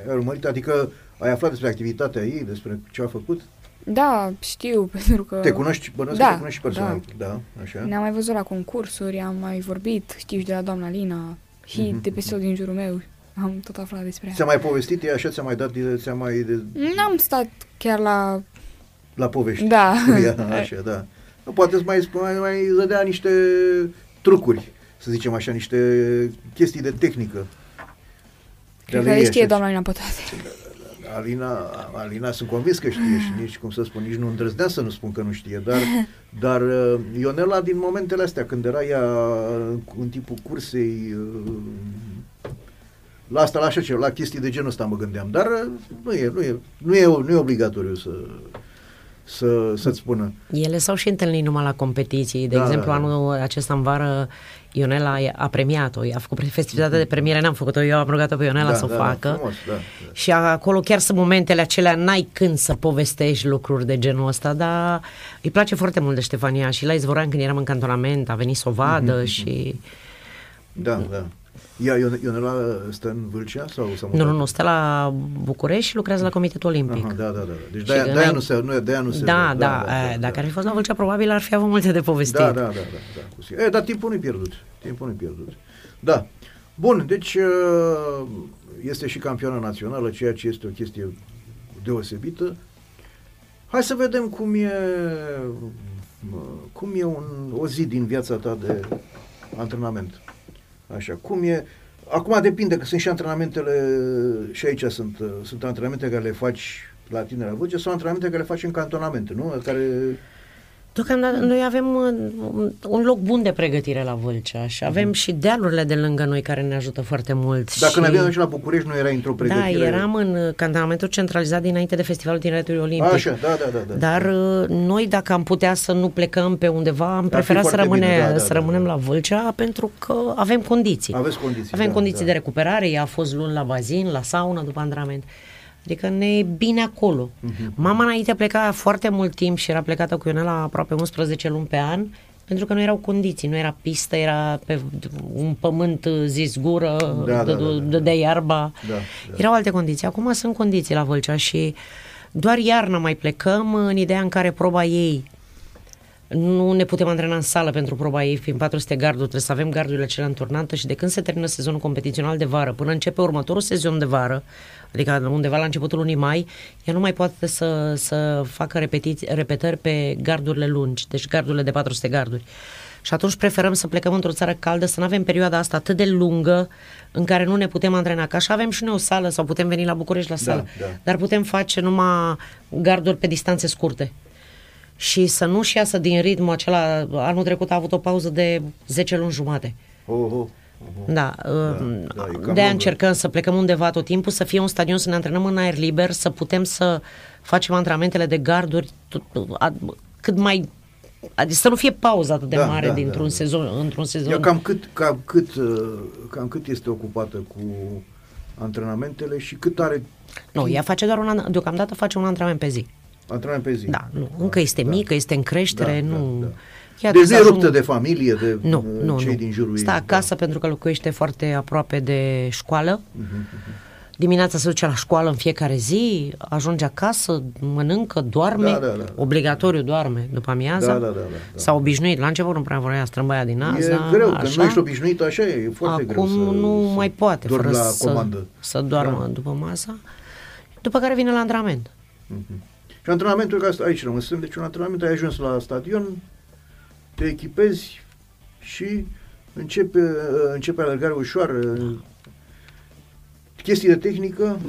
ai urmărit, adică ai aflat despre activitatea ei, despre ce a făcut? Da, știu, pentru că... Te cunoști, bănuiesc da, că te cunoști și personal, da, așa. Ne-am mai văzut la concursuri, am mai vorbit, știu și de la doamna Lina și Mhm. de peste tot din jurul meu. Am tot aflat despre ea. Ți-a mai povestit ea așa, ți-a mai dat, ți-a mai... De... N-am stat chiar la la povești. Da. Cu ea, așa, da. Nu, poate să mai, mai, mai zădea niște trucuri, să zicem așa, niște chestii de tehnică. Cred De că ale le ei, știe așa. doamna Ina Pătate. Alina, Alina sunt convins că știe și nici, cum să spun, nici nu îndrăznea să nu spun că nu știe, dar, dar uh, Ionela din momentele astea, când era ea uh, în timpul cursei, uh, la asta, la așa ceva, la chestii de genul ăsta mă gândeam, dar uh, nu e, nu e, nu e, nu e obligatoriu să, să, să-ți spună. Ele s-au și întâlnit numai la competiții. De Da, exemplu, da, da. anul acesta în vară, Ionela a premiat-o. A făcut festivitatea de premiere, n-am făcut-o eu, am rugat-o pe Ionela da, să o da, facă. Da, frumos, da, da. Și acolo chiar sunt momentele acelea, n-ai când să povestești lucruri de genul ăsta, dar îi place foarte mult de Ștefania și la Izvoran când eram în cantonament a venit să o vadă Mhm, și... Da, da. Ea, Ione- Ionela stă în Vâlcea sau s-a Nu, nu, mutat? nu, stă la București și lucrează la Comitetul Olimpic. Aha, da, da, da. Deci Și de-aia, de de-aia înainte- nu se, nu, de-aia nu se Da, vede. da, da, dacă ar fi fost la Vâlcea, probabil ar fi avut multe de povestit. Da, da, da, da, da, cu sigur. E, dar timpul nu-i pierdut. Timpul nu-i pierdut. Da. Bun, deci uh, este și campioană națională, ceea ce este o chestie deosebită. Hai să vedem cum e mă, cum e un, o zi din viața ta de antrenament. Așa, cum e Acum depinde că sunt și antrenamentele și aici sunt, uh, sunt antrenamente care le faci la tine la voce sau antrenamente care le faci în cantonamente, nu? Care Deocamdată noi avem uh, un, un loc bun de pregătire la Vâlcea și avem și dealurile de lângă noi care ne ajută foarte mult. Mhm. Dacă și... ne aveam și la București, nu era într-o Da, pregătire. eram în uh, cantonamentul centralizat dinainte de Festivalul Tineretului Olimpic. Așa, da, da, da. da. Dar uh, noi, dacă am putea să nu plecăm pe undeva, am fi preferat să, foarte rămâne, bine, da, da, să da, rămânem da. la Vâlcea pentru că avem condiții. Aveți condiții, Avem da, condiții da. de recuperare, ea a fost luni la bazin, la saună după antrenament. Adică ne e bine acolo. Mhm. Mama înainte pleca foarte mult timp și era plecată cu Ionela aproape 11 luni pe an, pentru că nu erau condiții, nu era pistă, era pe un pământ uh, zis gură, Da, da, de, da, da, de, de iarba. Da, da. Erau alte condiții. Acum sunt condiții la Vâlcea și doar iarna mai plecăm în ideea în care proba ei nu ne putem antrena în sală pentru proba ei, fiind 400 garduri, trebuie să avem gardurile acelea în turnantă și de când se termină sezonul competițional de vară până începe următorul sezon de vară, adică undeva la începutul lunii mai, ea nu mai poate să, să facă repetiți, repetări pe gardurile lungi, deci gardurile de 400 garduri. Și atunci preferăm să plecăm într-o țară caldă, să nu avem perioada asta atât de lungă în care nu ne putem antrena. Că așa avem și noi o sală sau putem veni la București la sală. da. Dar putem face numai garduri pe distanțe scurte și să nu-și iasă din ritmul acela. Anul trecut a avut o pauză de 10 luni jumate. Oh, oh, oh. Da, da, e cam de-aia lungă. încercăm să plecăm undeva tot timpul, să fie un stadion, să ne antrenăm în aer liber, să putem să facem antrenamentele de garduri tot- a- cât mai... Adică să nu fie pauză atât de Da, mare da, dintr-un da, da. sezon, într-un sezon. Ea cam cât, cam, cât, uh, cam cât este ocupată cu antrenamentele și cât are Nu, ea face doar un an, deocamdată face un antrenament pe zi. Antrenament pe zi. Da, nu, încă este da. mică, este în creștere, Da, nu... da, da. Ea Deci trebuie nu e să ruptă ajungă- de familie, de Nu, uh, nu, cei nu. din jurul Stă ei. acasă pentru că locuiește foarte aproape de școală. Mhm, Dimineața se duce la școală în fiecare zi, ajunge acasă, mănâncă, doarme, Da, da, da. obligatoriu doarme după amiaza. Da, da, da, da, da. S-a obișnuit. La început nu prea vrea strâmbaia din nas, E da, greu, așa. că nu ești obișnuit așa, e foarte Acum greu să nu să mai poate dormi fără la să, comandă. să doarmă Da. după masa. După care vine la antrenament. Și antrenamentul, că asta, aici rămâsem, deci un antrenament, ai ajuns la stadion, te echipezi și începe, începe alergarea ușoară, chestii de tehnică,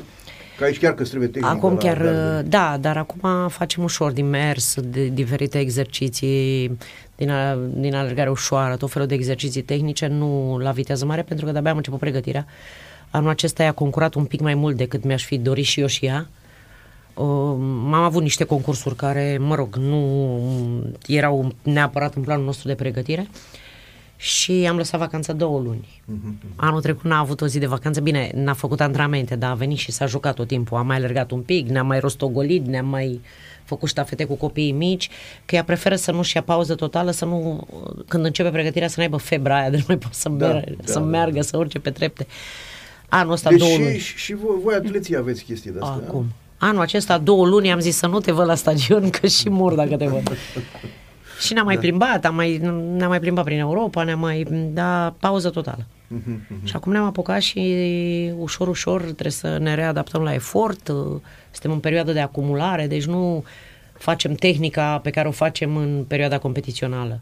că aici chiar că îți trebuie tehnică. Acum la chiar, garduri. da, dar acum facem ușor din mers, de diferite exerciții, din, a, din alergare ușoară, tot felul de exerciții tehnice, nu la viteză mare, pentru că de-abia am început pregătirea. Anul acesta i-a concurat un pic mai mult decât mi-aș fi dorit și eu și ea. Uh, am avut niște concursuri care, mă rog, nu erau neapărat în planul nostru de pregătire și am lăsat vacanța două luni. Anul trecut n-a avut o zi de vacanță, bine, n-a făcut antrenamente, dar a venit și s-a jucat tot timpul. A mai alergat un pic, ne-a mai rostogolit, ne-a mai făcut ștafete cu copiii mici, că ea preferă să nu-și ia pauză totală, să nu, când începe pregătirea, să nu aibă febra aia, de nu mai poate să, Da, merg, da, să da, meargă, da. să urce pe trepte. Anul ăsta Deci două și, luni. și, și voi, voi atleții aveți chestii de astea. Acum. Anul acesta, două luni, am zis să nu te văd la stadion, că și mor dacă te văd. și ne-am mai plimbat, am mai, ne-am mai plimbat prin Europa, ne-am mai, da, pauză totală. Și acum ne-am apucat și ușor, ușor trebuie să ne readaptăm la efort, suntem în perioadă de acumulare, deci nu facem tehnica pe care o facem în perioada competițională.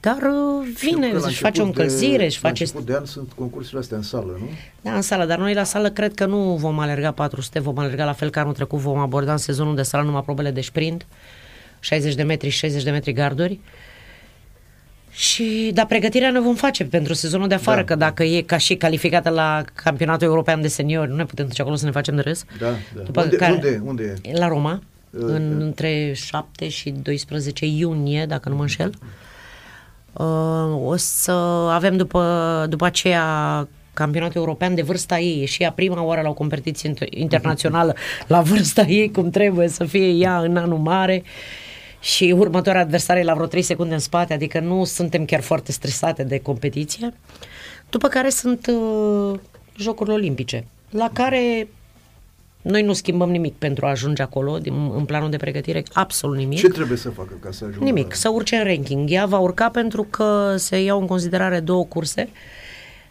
Dar uh, vine, Știu că la își face o început de- încălzire, își La face... început de an sunt concursurile astea în sală, nu? Da, în sală, dar noi la sală cred că nu vom alerga 400, vom alerga la fel ca anul trecut, vom aborda în sezonul de sală numai probele de sprint, 60 de metri și 60 de metri garduri. Și, dar pregătirea ne vom face pentru sezonul de afară, Da, da, că da. dacă e ca și calificată la campionatul european de seniori, nu ne putem duce acolo să ne facem de râs. Da, da. După unde, care- unde, unde e? La Roma, Uh, în, uh. între 7 și 12 iunie, dacă nu mă înșel. Uh, o să avem după, după aceea campionatul european de vârsta ei. E și ea prima oară la o competiție inter- internațională la vârsta ei, cum trebuie să fie ea în anul mare. Și următoarea adversară e la vreo 3 secunde în spate, adică nu suntem chiar foarte stresate de competiție. După care sunt uh, Jocurile Olimpice, la care noi nu schimbăm nimic pentru a ajunge acolo, din, în planul de pregătire, absolut nimic. Ce trebuie să facă ca să ajungă? Nimic, să urce în ranking. Ea va urca pentru că se iau în considerare două curse.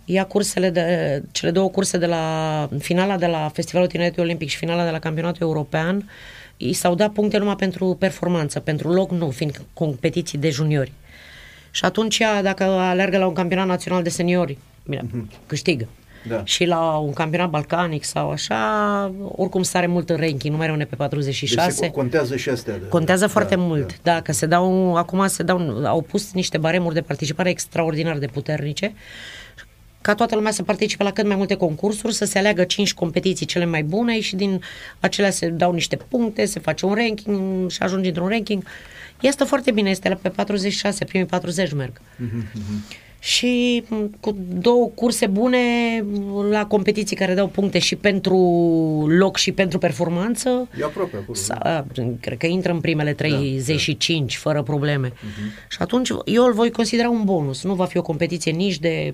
Ia cursele de, cele două curse de la finala de la Festivalul Tineretului Olimpic și finala de la Campionatul European i s-au dat puncte numai pentru performanță, pentru loc nu, fiind competiții de juniori. Și atunci, ea, dacă alergă la un campionat național de seniori, bine, câștigă. Da. Și la un campionat balcanic sau așa, oricum sare mult în ranking, nu mai rămâne pe Deci 46. se contează și astea. De, Contează da, foarte da, mult, da. că se dau, acum se dau, au pus niște baremuri de participare extraordinar de puternice, ca toată lumea să participe la cât mai multe concursuri, să se aleagă 5 competiții cele mai bune și din acelea se dau niște puncte, se face un ranking și ajungi într-un ranking. Este foarte bine, este la pe 46, primii 40 merg. Și m, cu două curse bune la competiții care dau puncte și pentru loc și pentru performanță, E aproape acolo. Sa, cred că intră în primele 35 da, fără probleme. Uh-huh. Și atunci eu îl voi considera un bonus. Nu va fi o competiție nici de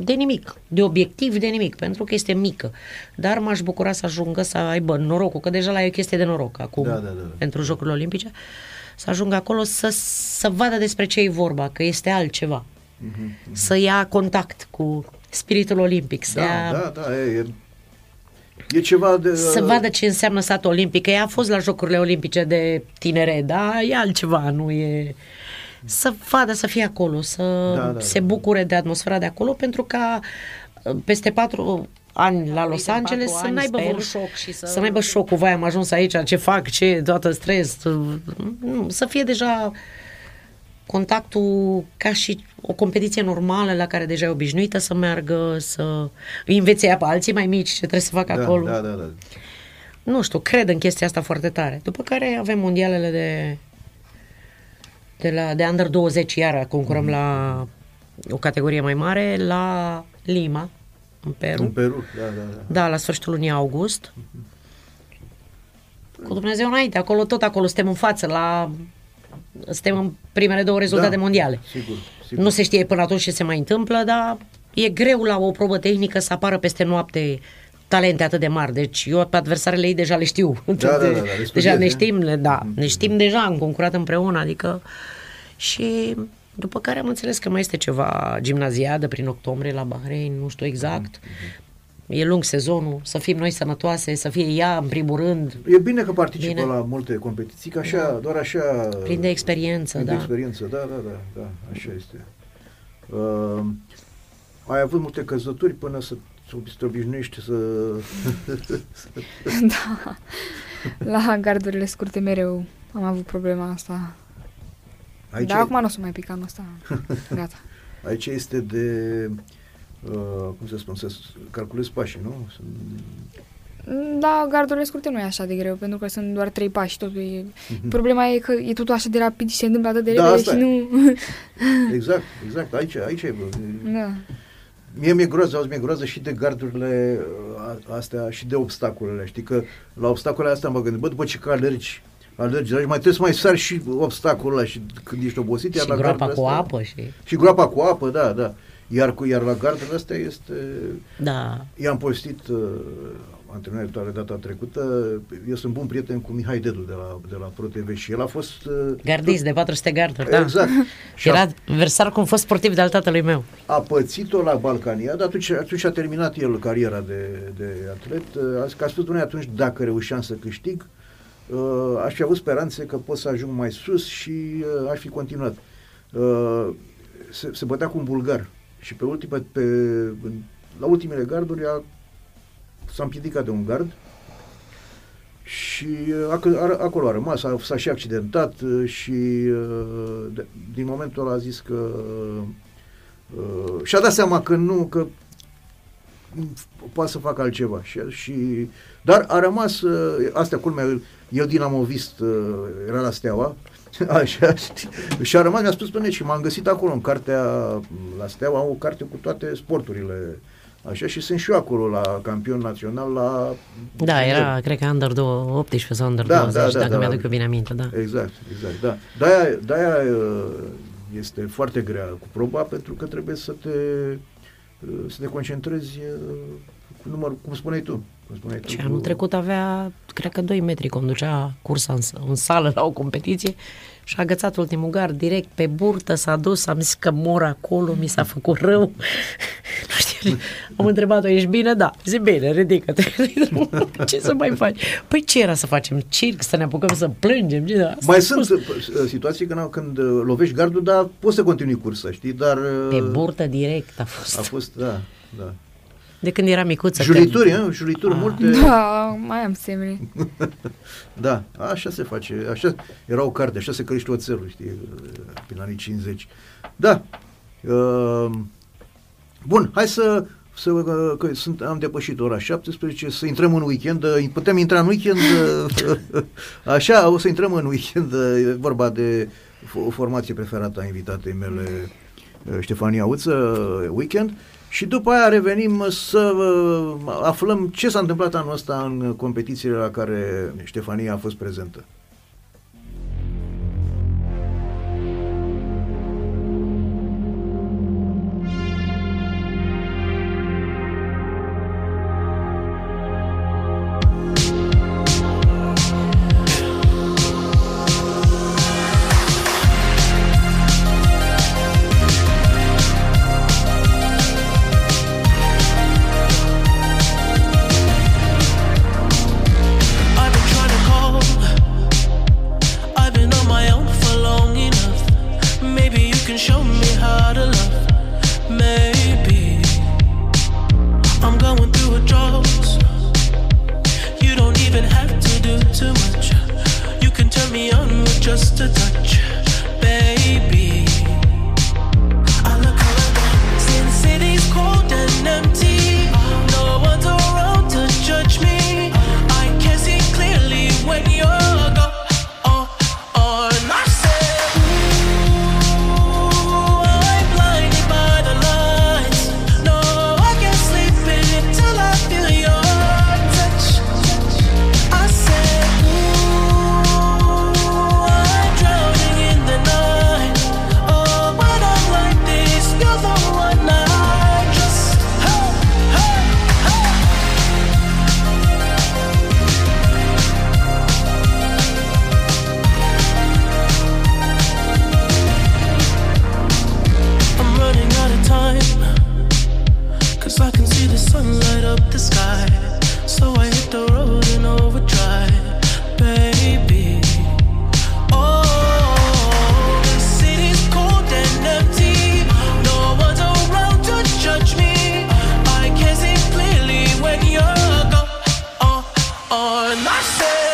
de nimic, de obiectiv, de nimic, pentru că este mică. Dar m-aș bucura să ajungă să aibă norocul, că deja la e o chestie de noroc acum, Da, da, da, da. pentru Jocurile Olimpice, să ajungă acolo să, să vadă despre ce e vorba, că este altceva. Mhm, Să ia contact cu spiritul olimpic, să Da, ia da, da, e, e, e ceva de... să vadă ce înseamnă sat olimpic. Ea a fost la Jocurile Olimpice de tinere, dar e altceva, nu e... Să vadă, să fie acolo, să Da, da, se da. bucure de atmosfera de acolo, pentru ca uh, peste patru ani la Los în Angeles patru să ani, n-aibă sper. vreun șoc și să... să n-aibă șocul, vai, am ajuns aici, ce fac, ce, toată stres. Nu, Să fie deja contactul ca și o competiție normală la care deja e obișnuită să meargă, să îi învețe ea pe alții mai mici ce trebuie să facă da, acolo Da, da, da. nu știu, cred în chestia asta foarte tare. După care avem mondialele de de, la, de under 20, iar concurăm Mhm. la o categorie mai mare, la Lima, în Peru. În Peru, da, da, da. Da, la sfârșitul lunii august. Cu Dumnezeu înainte, acolo tot acolo suntem în față, la suntem în primele două rezultate Da, mondiale. Sigur, sigur. Nu se știe până atunci ce se mai întâmplă, dar e greu la o probă tehnică să apară peste noapte talente atât de mari. Deci eu pe adversarele ei deja le știu. da, da, da, le deja studiezi, ne eh? știm, le- da, ne știm deja, am concurat împreună, adică și după care am înțeles că mai este ceva gimnaziadă prin octombrie la Bahrain, nu știu exact. E lung sezonul, să fim noi sănătoase, să fie ea în primul rând, E bine că participă Bine. la multe competiții, că așa, doar așa... plin de experiență, Plin de da. experiență, da, da, da, da, așa este. Uh, ai avut multe căzături până să să te obișnuiești să... da. La gardurile scurte mereu am avut problema asta. Aici, Dar acum nu o să mai pic anul ăsta. Gata. aici este de... Uh, cum să spun, să calculezi pașii, nu? Să, Da, gardurile scurte nu e așa de greu, pentru că sunt doar trei pași, totul e... Problema e că e totul așa de rapid și se întâmplă atât de Da, repede asta și e. nu... exact, exact, aici, aici e... bă. da. Mie mi-e groază, auzi, mi-e groază și de gardurile uh, astea și de obstacolele. Știi că la obstacolele astea mă gândesc, bă, după ce că alergi, alergi, alergi, mai trebuie să mai sari și obstacolul ăla și când ești obosit, iar Și la groapa gardurile cu astea- apă și... Și groapa cu apă, da, da. Iar, cu, iar la gardurile astea este... Da, I-am postit uh, antrenorul tale data trecută, eu sunt bun prieten cu Mihai Dedu de la, de la ProTV și el a fost... Uh, gardist de 400 garduri, da. Exact. Și a, Era versar cum fost sportiv de al tatălui meu. a pățit-o la Balcania, dar atunci, atunci a terminat el cariera de, de atlet. A, zis că a spus, "Doamne, atunci dacă reușeam să câștig, uh, aș fi avut speranțe că pot să ajung mai sus și uh, aș fi continuat. Uh, se, se bătea cu un bulgar și pe ultime, pe, în- la ultimele garduri a, s-a împiedicat de un gard și uh, ac- a, acolo a rămas, a, s-a și accidentat uh, și uh, de, din momentul ăla a zis că uh, și-a dat seama că nu, că poate să facă altceva. Și, și, dar a rămas, uh, astea culmea, el dinamovist uh, era la Steaua, așa, știi, și a rămas, mi-a spus pe net și m-am găsit acolo în cartea, la Steaua, o carte cu toate sporturile, așa, și sunt și eu acolo la campion național la... Da, era, cred că under 18 sau under Da, 20, da, da, dacă da. mi-aduc eu bine aminte, da. Exact, exact, da. De-aia, de-aia uh, este foarte grea cu proba, pentru că trebuie să te, uh, să te concentrezi uh, cu număr, cum spuneai tu. Cum spuneai tu Și cu- anul trecut avea, cred că 2 metri, conducea cursa în, în sală la o competiție și a agățat ultimul gard direct pe burtă, s-a dus, am zis că mor acolo, mi s-a făcut rău. nu știu, am întrebat-o, ești bine? Da. Zic, bine, ridică-te. ce să mai faci? Păi ce era să facem? Circ, să ne apucăm să plângem? Ce? Asta Mai a sunt fost. uh, situații când, când uh, lovești gardul, dar poți să continui cursa, știi? Dar uh, Pe burtă direct a fost. a fost, da, da. De când era micuță. Jurituri, că... jurituri Ah. multe. Da, mai am semne. Da, așa se face. Așa era o carte, așa se crește oțelul, știi, prin anii 50. Da. Uh, bun, hai să să, uh, că sunt, am depășit ora 17, să intrăm în weekend, uh, putem intra în weekend, uh, așa, o să intrăm în weekend, uh, e vorba de o formație preferată a invitatei mele, uh, Ștefania Uță, uh, weekend, și după aia revenim să uh, aflăm ce s-a întâmplat anul ăsta în competițiile la care Ștefania a fost prezentă. I said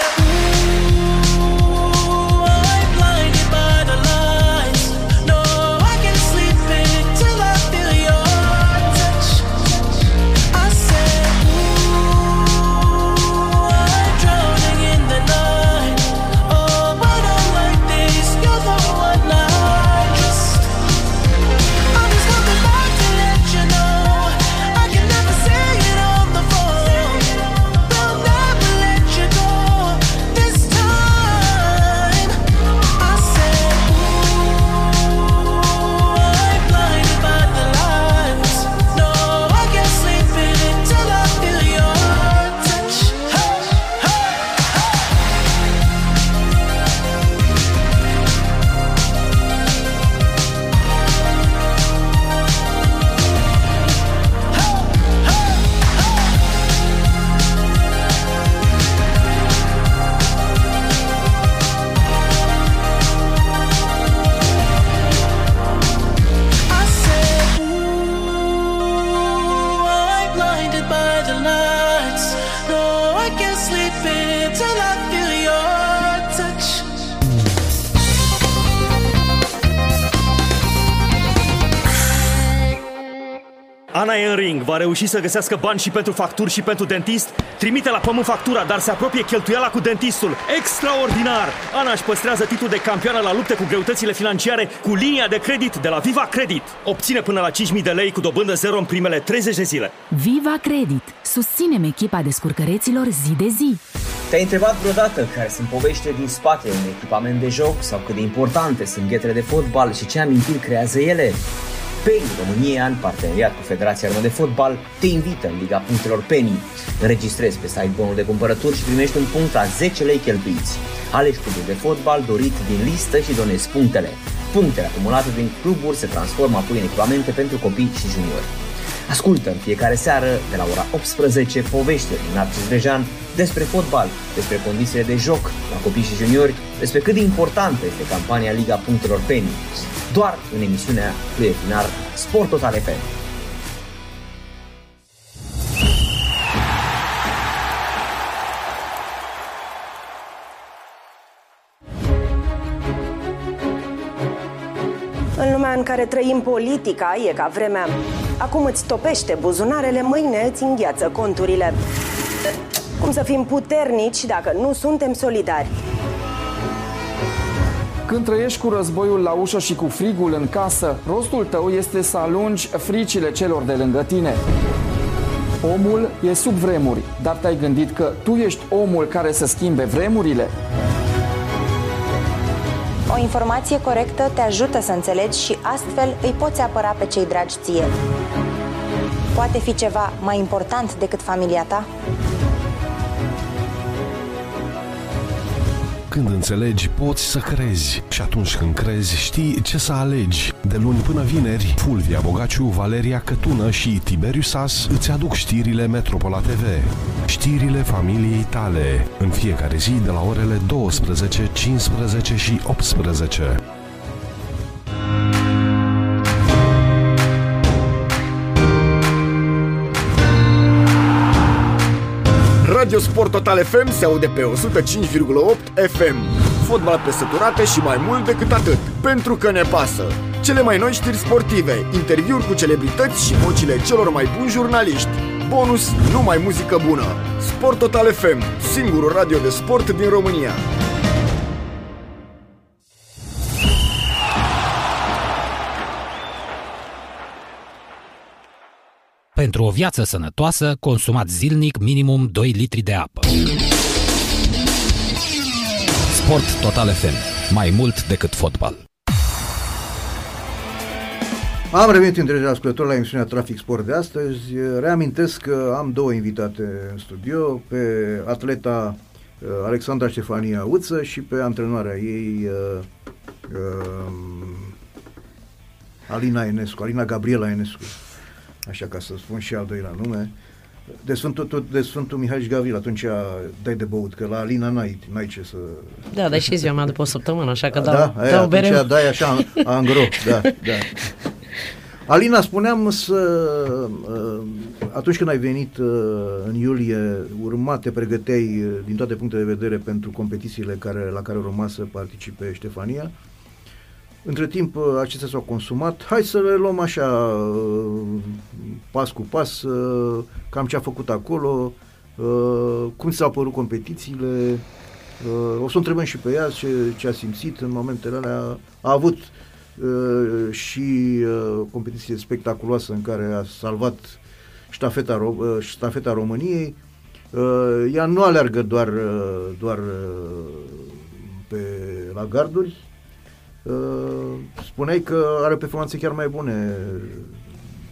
va reuși să găsească bani și pentru facturi și pentru dentist? Trimite la pământ factura, dar se apropie cheltuiala cu dentistul. Extraordinar! Ana își păstrează titlul de campioană la lupte cu greutățile financiare cu linia de credit de la Viva Credit. Obține până la 5.000 de lei cu dobândă zero în primele 30 de zile. Viva Credit. Susținem echipa descurcăreților zi de zi. Te-ai întrebat vreodată care sunt poveștile din spatele unui echipament de joc sau cât de importante sunt ghetele de fotbal și ce amintiri creează ele? Penny România, în parteneriat cu Federația Română de Fotbal, te invită în Liga Punctelor Penny. Înregistrezi pe site bonul de cumpărături și primești un punct la 10 lei cheltuiți. Alegi clubul de fotbal dorit din listă și donezi punctele. Punctele acumulate din cluburi se transformă apoi în echipamente pentru copii și juniori. Ascultă în fiecare seară, de la ora 18, poveștile din Narcis Rejan despre fotbal, despre condițiile de joc la copii și juniori, despre cât de importantă este campania Liga Punctelor Penny. Doar în emisiunea lui Efinar Sport Total FM. În lumea în care trăim politica, e ca vremea. Acum îți topește buzunarele, mâine îți îngheață conturile. Cum să fim puternici dacă nu suntem solidari? Când trăiești cu războiul la ușă și cu frigul în casă, rostul tău este să alungi fricile celor de lângă tine. Omul e sub vremuri, dar te-ai gândit că tu ești omul care să schimbe vremurile? O informație corectă te ajută să înțelegi și astfel îi poți apăra pe cei dragi ție. Poate fi ceva mai important decât familia ta? Când înțelegi, poți să crezi. Și atunci când crezi, știi ce să alegi. De luni până vineri, Fulvia Bogaciu, Valeria Cătună și Tiberiu Sas îți aduc știrile Metropola TV. Știrile familiei tale. În fiecare zi de la orele 12, 15 și 18. Radio Sport Total FM se aude pe 105,8 FM. Fotbal pe săturate și mai mult decât atât. Pentru că ne pasă. Cele mai noi știri sportive, interviuri cu celebrități și vocile celor mai buni jurnaliști. Bonus, numai muzică bună. Sport Total FM, singurul radio de sport din România. Pentru o viață sănătoasă, consumați zilnic minimum 2 litri de apă. Sport Total FM. Mai mult decât fotbal. Am revenit între ascultători la emisiunea Trafic Sport de astăzi. Reamintesc că am două invitate în studio, pe atleta uh, Alexandra Ștefania Uță și pe antrenoarea ei uh, uh, Alina Enescu, Alina Gabriela Enescu așa ca să spun și al doilea nume, de Sfântul, tot de Sfântul Mihai Gavril, atunci dai de băut, că la Alina n-ai, n-ai ce să... Da, dar și ziua mea după o săptămână, așa că da, dau, aia, dau atunci bere. dai așa, angro, da, da. Alina, spuneam să, uh, atunci când ai venit uh, în iulie, urma, te pregăteai uh, din toate punctele de vedere pentru competițiile care, la care urma să participe Ștefania. Între timp, acestea s-au consumat. Hai să le luăm așa, pas cu pas, cam ce a făcut acolo, cum s-au părut competițiile. O să o întrebăm și pe ea ce, ce a simțit în momentele alea. A avut și competiție spectaculoasă în care a salvat ștafeta, ștafeta României. Ea nu aleargă doar, doar pe, la garduri, Uh, spuneai că are performanțe chiar mai bune.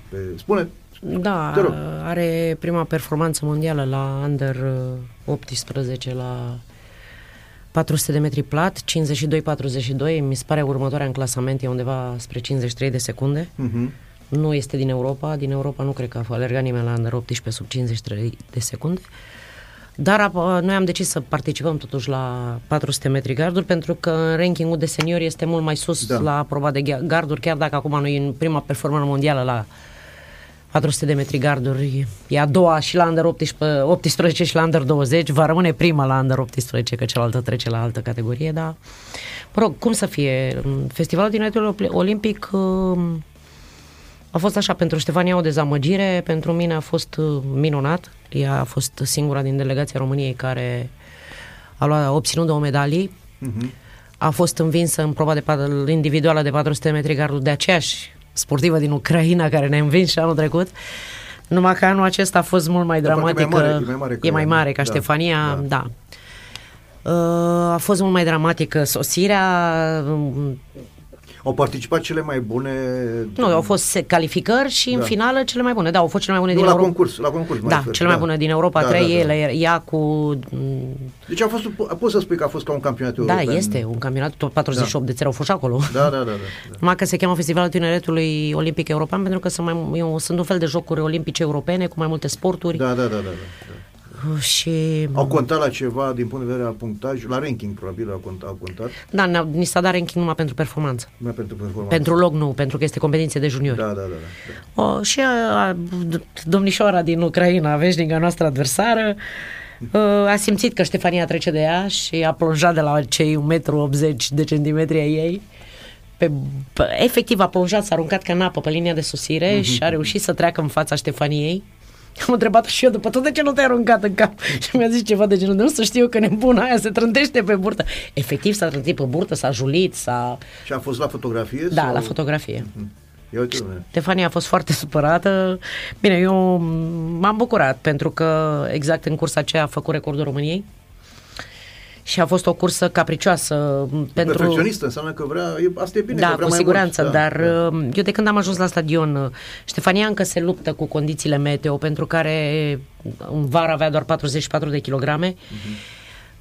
Pe... Spune, Da, te rog. are prima performanță mondială la Under 18 la 400 de metri plat, 52-42, mi se pare următoarea în clasament e undeva spre 53 de secunde. Uh-huh. Nu este din Europa, din Europa nu cred că a alergat nimeni la Under 18 sub 53 de secunde. Dar a, noi am decis să participăm totuși la 400 metri garduri pentru că în rankingul de seniori este mult mai sus Da. da. la proba de ghe- garduri, chiar dacă acum nu e în prima performanță mondială la 400 de metri garduri, e a doua și la Under 18, 18 și la Under 20, va rămâne prima la Under 18, că cealaltă trece la altă categorie, dar mă rog, cum să fie? Festivalul din Olimpic um, A fost așa, pentru Ștefania o dezamăgire, pentru mine a fost uh, minunat. Ea a fost singura din delegația României care a, luat, a obținut două medalii. Mhm. A fost învinsă în proba de, pat- individuală de 400 de metri gardul de aceeași sportivă din Ucraina care ne-a învins și anul trecut. Numai că anul acesta a fost mult mai Dar parcă e dramatic. mai mare, e mai mare ca e mai ea, mare ca da, Ștefania, da. Uh, A fost mult mai dramatică sosirea, um, Au participat cele mai bune... nu, au fost se- calificări și în Da. finală cele mai bune. Da, au fost cele mai bune Nu, din la Europa. concurs, la concurs. mă Da, refer, cele mai bune din Europa, Da, trei da, da. ele, ea cu... mm, Deci a fost, poți să spui că a fost ca un campionat Da, european. este un campionat, tot 48 de țări au fost și acolo. Da, da, da. da. Numai că se cheamă Festivalul Tineretului Olimpic European pentru că sunt, mai, eu, sunt un fel de jocuri olimpice europene cu mai multe sporturi Da, da, da, da. da. Și... Au contat la ceva din punct de vedere al punctaj, la ranking probabil au contat, au contat Da, ne-a- ni s-a dat ranking numai pentru performanță. mai pentru performanță. Pentru loc nu, pentru că este competiție de juniori. Da, da, da. da. O, și a, a, domnișoara din Ucraina, veșnica noastră adversară, a, a simțit că Ștefania trece de ea și a plonjat de la cei 1,80 m de centimetri ai ei. Pe, pe, efectiv a plonjat, s-a aruncat ca în apă pe linia de sosire Mhm. și a reușit să treacă în fața Ștefaniei. Am întrebat și eu după tot de ce nu te-ai aruncat în cap? Și mi-a zis ceva de genul, de nu să știu că nebuna aia se trântește pe burtă. Efectiv s-a trântit pe burtă, s-a julit, s-a... Și a fost la fotografie? Da, sau? la fotografie. Ia uite, domnule. Stefania a fost foarte supărată. Bine, eu m-am bucurat pentru că exact în cursa aceea a făcut recordul României și a fost o cursă capricioasă pentru... Perfecționistă înseamnă că vrea, e, asta e bine, da, că vrea cu mai siguranță, mult. Da, dar da. uh, eu de când am ajuns la stadion, uh, Ștefania încă se luptă cu condițiile meteo, pentru care în vară avea doar 44 de kilograme.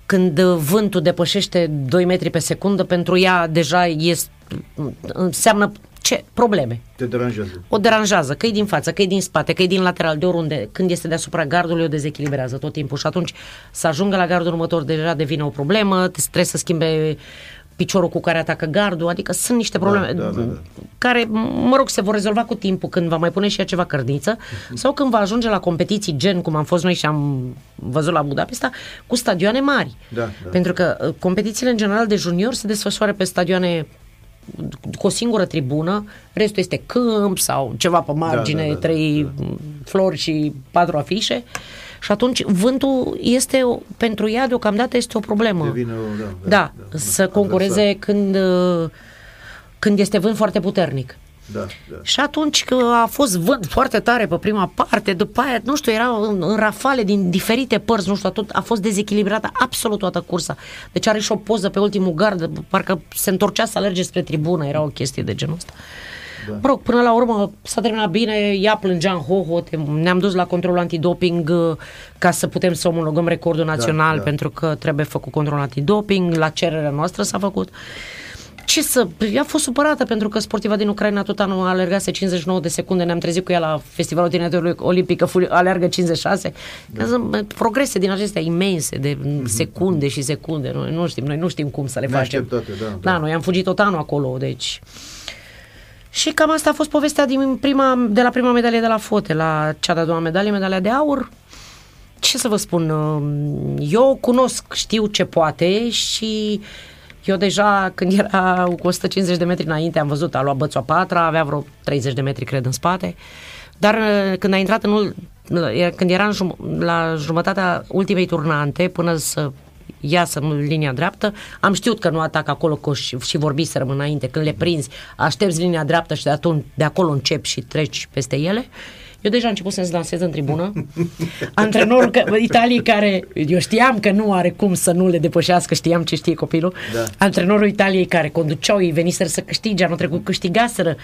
Când uh, vântul depășește 2 metri pe secundă, pentru ea deja este, înseamnă ce? Probleme. Te deranjează. O deranjează, că e din față, că e din spate, că e din lateral, de oriunde. Când este deasupra gardului, o dezechilibrează tot timpul și atunci să ajungă la gardul următor deja devine o problemă, trebuie să schimbe piciorul cu care atacă gardul, adică sunt niște probleme da, da, da. care, mă rog, se vor rezolva cu timpul când va mai pune și ea ceva cărniță sau când va ajunge la competiții gen cum am fost noi și am văzut la Budapesta cu stadioane mari. Da, da. Pentru că uh, competițiile în general de junior se desfășoară pe stadioane cu o singură tribună, restul este câmp sau ceva pe margine, da, da, da, trei flori și patru afișe. Și atunci vântul este, o- pentru ea deocamdată este o problemă. Devine o, da, Da, să concureze când, uh, când este vânt foarte puternic. Da, da. Și atunci că a fost vânt foarte tare pe prima parte, după aia, nu știu, era în, în rafale din diferite părți, nu știu, tot, a fost dezechilibrată absolut toată cursa. Deci are și o poză pe ultimul gard, parcă se întorcea să alerge spre tribună, era o chestie de genul ăsta. Da. Mă rog, până la urmă s-a terminat bine, ea plângea în hoho, ne-am dus la controlul antidoping uh, ca să putem să omologăm recordul național da. pentru că trebuie făcut controlul antidoping, la cererea noastră s-a făcut. Ce să... Ea a fost supărată pentru că sportiva din Ucraina tot anul alergase 59 de secunde, ne-am trezit cu ea la Festivalul Tineretului Olimpic, că fu- alergă 56. Da. Sunt progrese din acestea imense, de secunde și secunde. Noi nu știm, noi nu știm cum să le facem. Neașteptate, da, Da, noi am fugit tot anul acolo, deci... Și cam asta a fost povestea din prima, de la prima medalie de la fote, la cea de-a doua medalie, medalia de aur. Ce să vă spun, um, eu cunosc, știu ce poate și eu deja când era cu 150 de metri înainte am văzut, a luat bățul a patra, avea vreo 30 de metri, cred, în spate. Dar uh, când a intrat în, ul- uh, când era în jum- la jumătatea ultimei turnante, până să iasă în linia dreaptă, am știut că nu atac acolo, că și, și vorbiserăm înainte, când le prinzi, aștepți linia dreaptă și de, atunci, de acolo începi și treci peste ele. Eu deja am început să-mi dansez în tribună. Antrenorul că, Italiei care, eu știam că nu are cum să nu le depășească, știam ce știe copilul. Da. Antrenorul Italiei care conduceau, ei veniseră să câștige anul trecut, câștigaseră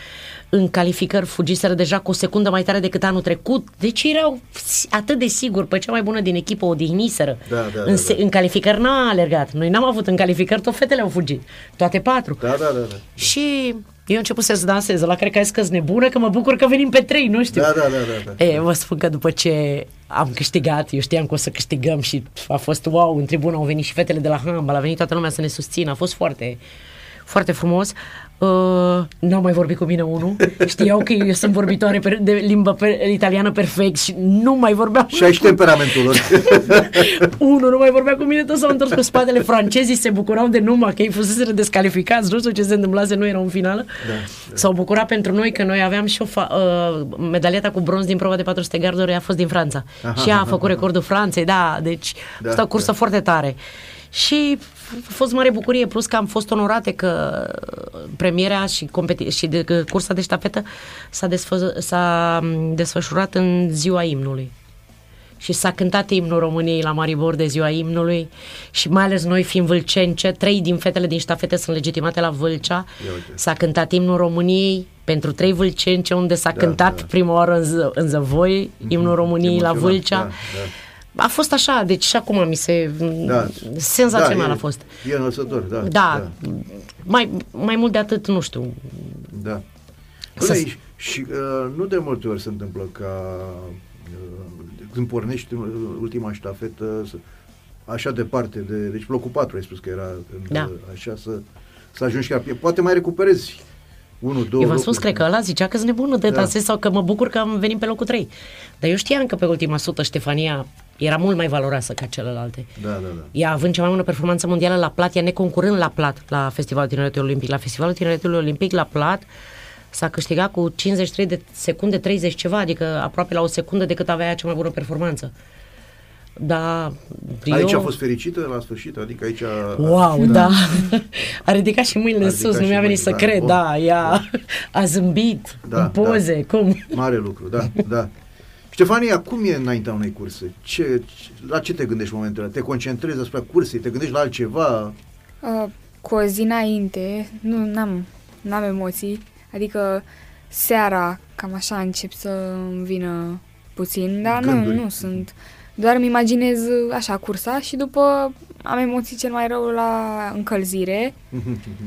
în calificări, fugiseră deja cu o secundă mai tare decât anul trecut. Deci erau atât de sigur, pe cea mai bună din echipă o odihniseră. Da, da, în, da, se, în calificări n-a alergat. Noi n-am avut în calificări, tot fetele au fugit. Toate patru. Da, da, da. da. Și eu început să dansez, la care că ai zis că nebună, că mă bucur că venim pe trei, nu știu. Da, da, da, da, da. E, vă spun că după ce am câștigat, eu știam că o să câștigăm și a fost wow, în tribună au venit și fetele de la handbal, a venit toată lumea să ne susțină, a fost foarte, foarte frumos. Uh, n-au mai vorbit cu mine unul. Știau că eu sunt vorbitoare per- de limbă per- italiană perfect și nu mai vorbeau. Și ai și temperamentul lor. Unul nu mai vorbea cu mine, toți s-au întors cu spatele. Francezii se bucurau de numai că ei fuseseră descalificați, nu știu ce se întâmplase, nu erau în finală. Da, S-au bucurat pentru noi că noi aveam și o fa- uh, medaliata cu bronz din prova de 400 garduri, a fost din Franța. Aha, și ea a aha, făcut aha. recordul Franței, da, deci Da, da, asta o cursă da. foarte tare. Și a fost mare bucurie, plus că am fost onorate că premierea și, competi- și de, că cursa de ștafetă s-a, desfă- s-a m, desfășurat în ziua imnului. Și s-a cântat imnul României la Maribor de ziua imnului și mai ales noi fiind vâlcence, trei din fetele din ștafete sunt legitimate la Vâlcea. Ia uite. S-a cântat imnul României pentru trei vâlcence unde s-a Da, cântat da. prima oară în, ză, în Zăvoi, imnul României la Emoționant, Vâlcea. Da, A fost așa, deci și acum mi se... da. Senzațional da, a e- fost. E înălțător, da. Da, Mai, mai mult de atât, nu știu. Da. Să- Bine, și, și uh, nu de multe ori se întâmplă ca uh, când pornești în ultima ștafetă să, așa departe de... Deci locul 4 ai spus că era când, Da. uh, așa să, să ajungi chiar... Poate mai recuperezi unul, două Eu v-am spus, locuri. cred că ăla zicea că sunt nebună de Da. dansez sau că mă bucur că am venit pe locul 3. Dar eu știam că pe ultima sută Ștefania era mult mai valoroasă ca celelalte. Da, da, da. Ea având cea mai bună performanță mondială la plat, ea neconcurând la plat la Festivalul Tineretului Olimpic. La Festivalul Tineretului Olimpic la plat s-a câștigat cu 53 de secunde 30 ceva, adică aproape la o secundă decât avea ea cea mai bună performanță. Da, Aici eu... a fost fericită la sfârșit, adică aici... a- Wow, da. A ridicat și mâinile A în ridicat sus, și nu mi-a venit să mâinile, da, cred, bun. da, ea a zâmbit Da, în poze, cum? Mare lucru, da, da. Ștefania, cum e înaintea unei curse? Ce, la ce te gândești în momentul ăla? Te concentrezi asupra cursei? Te gândești la altceva? Uh, cu o zi înainte, nu n-am, n-am emoții, adică seara, cam așa încep să îmi vină puțin, dar nu, Gânduri. nu sunt. Doar îmi imaginez uh, așa cursa și după am emoții cel mai rău la încălzire.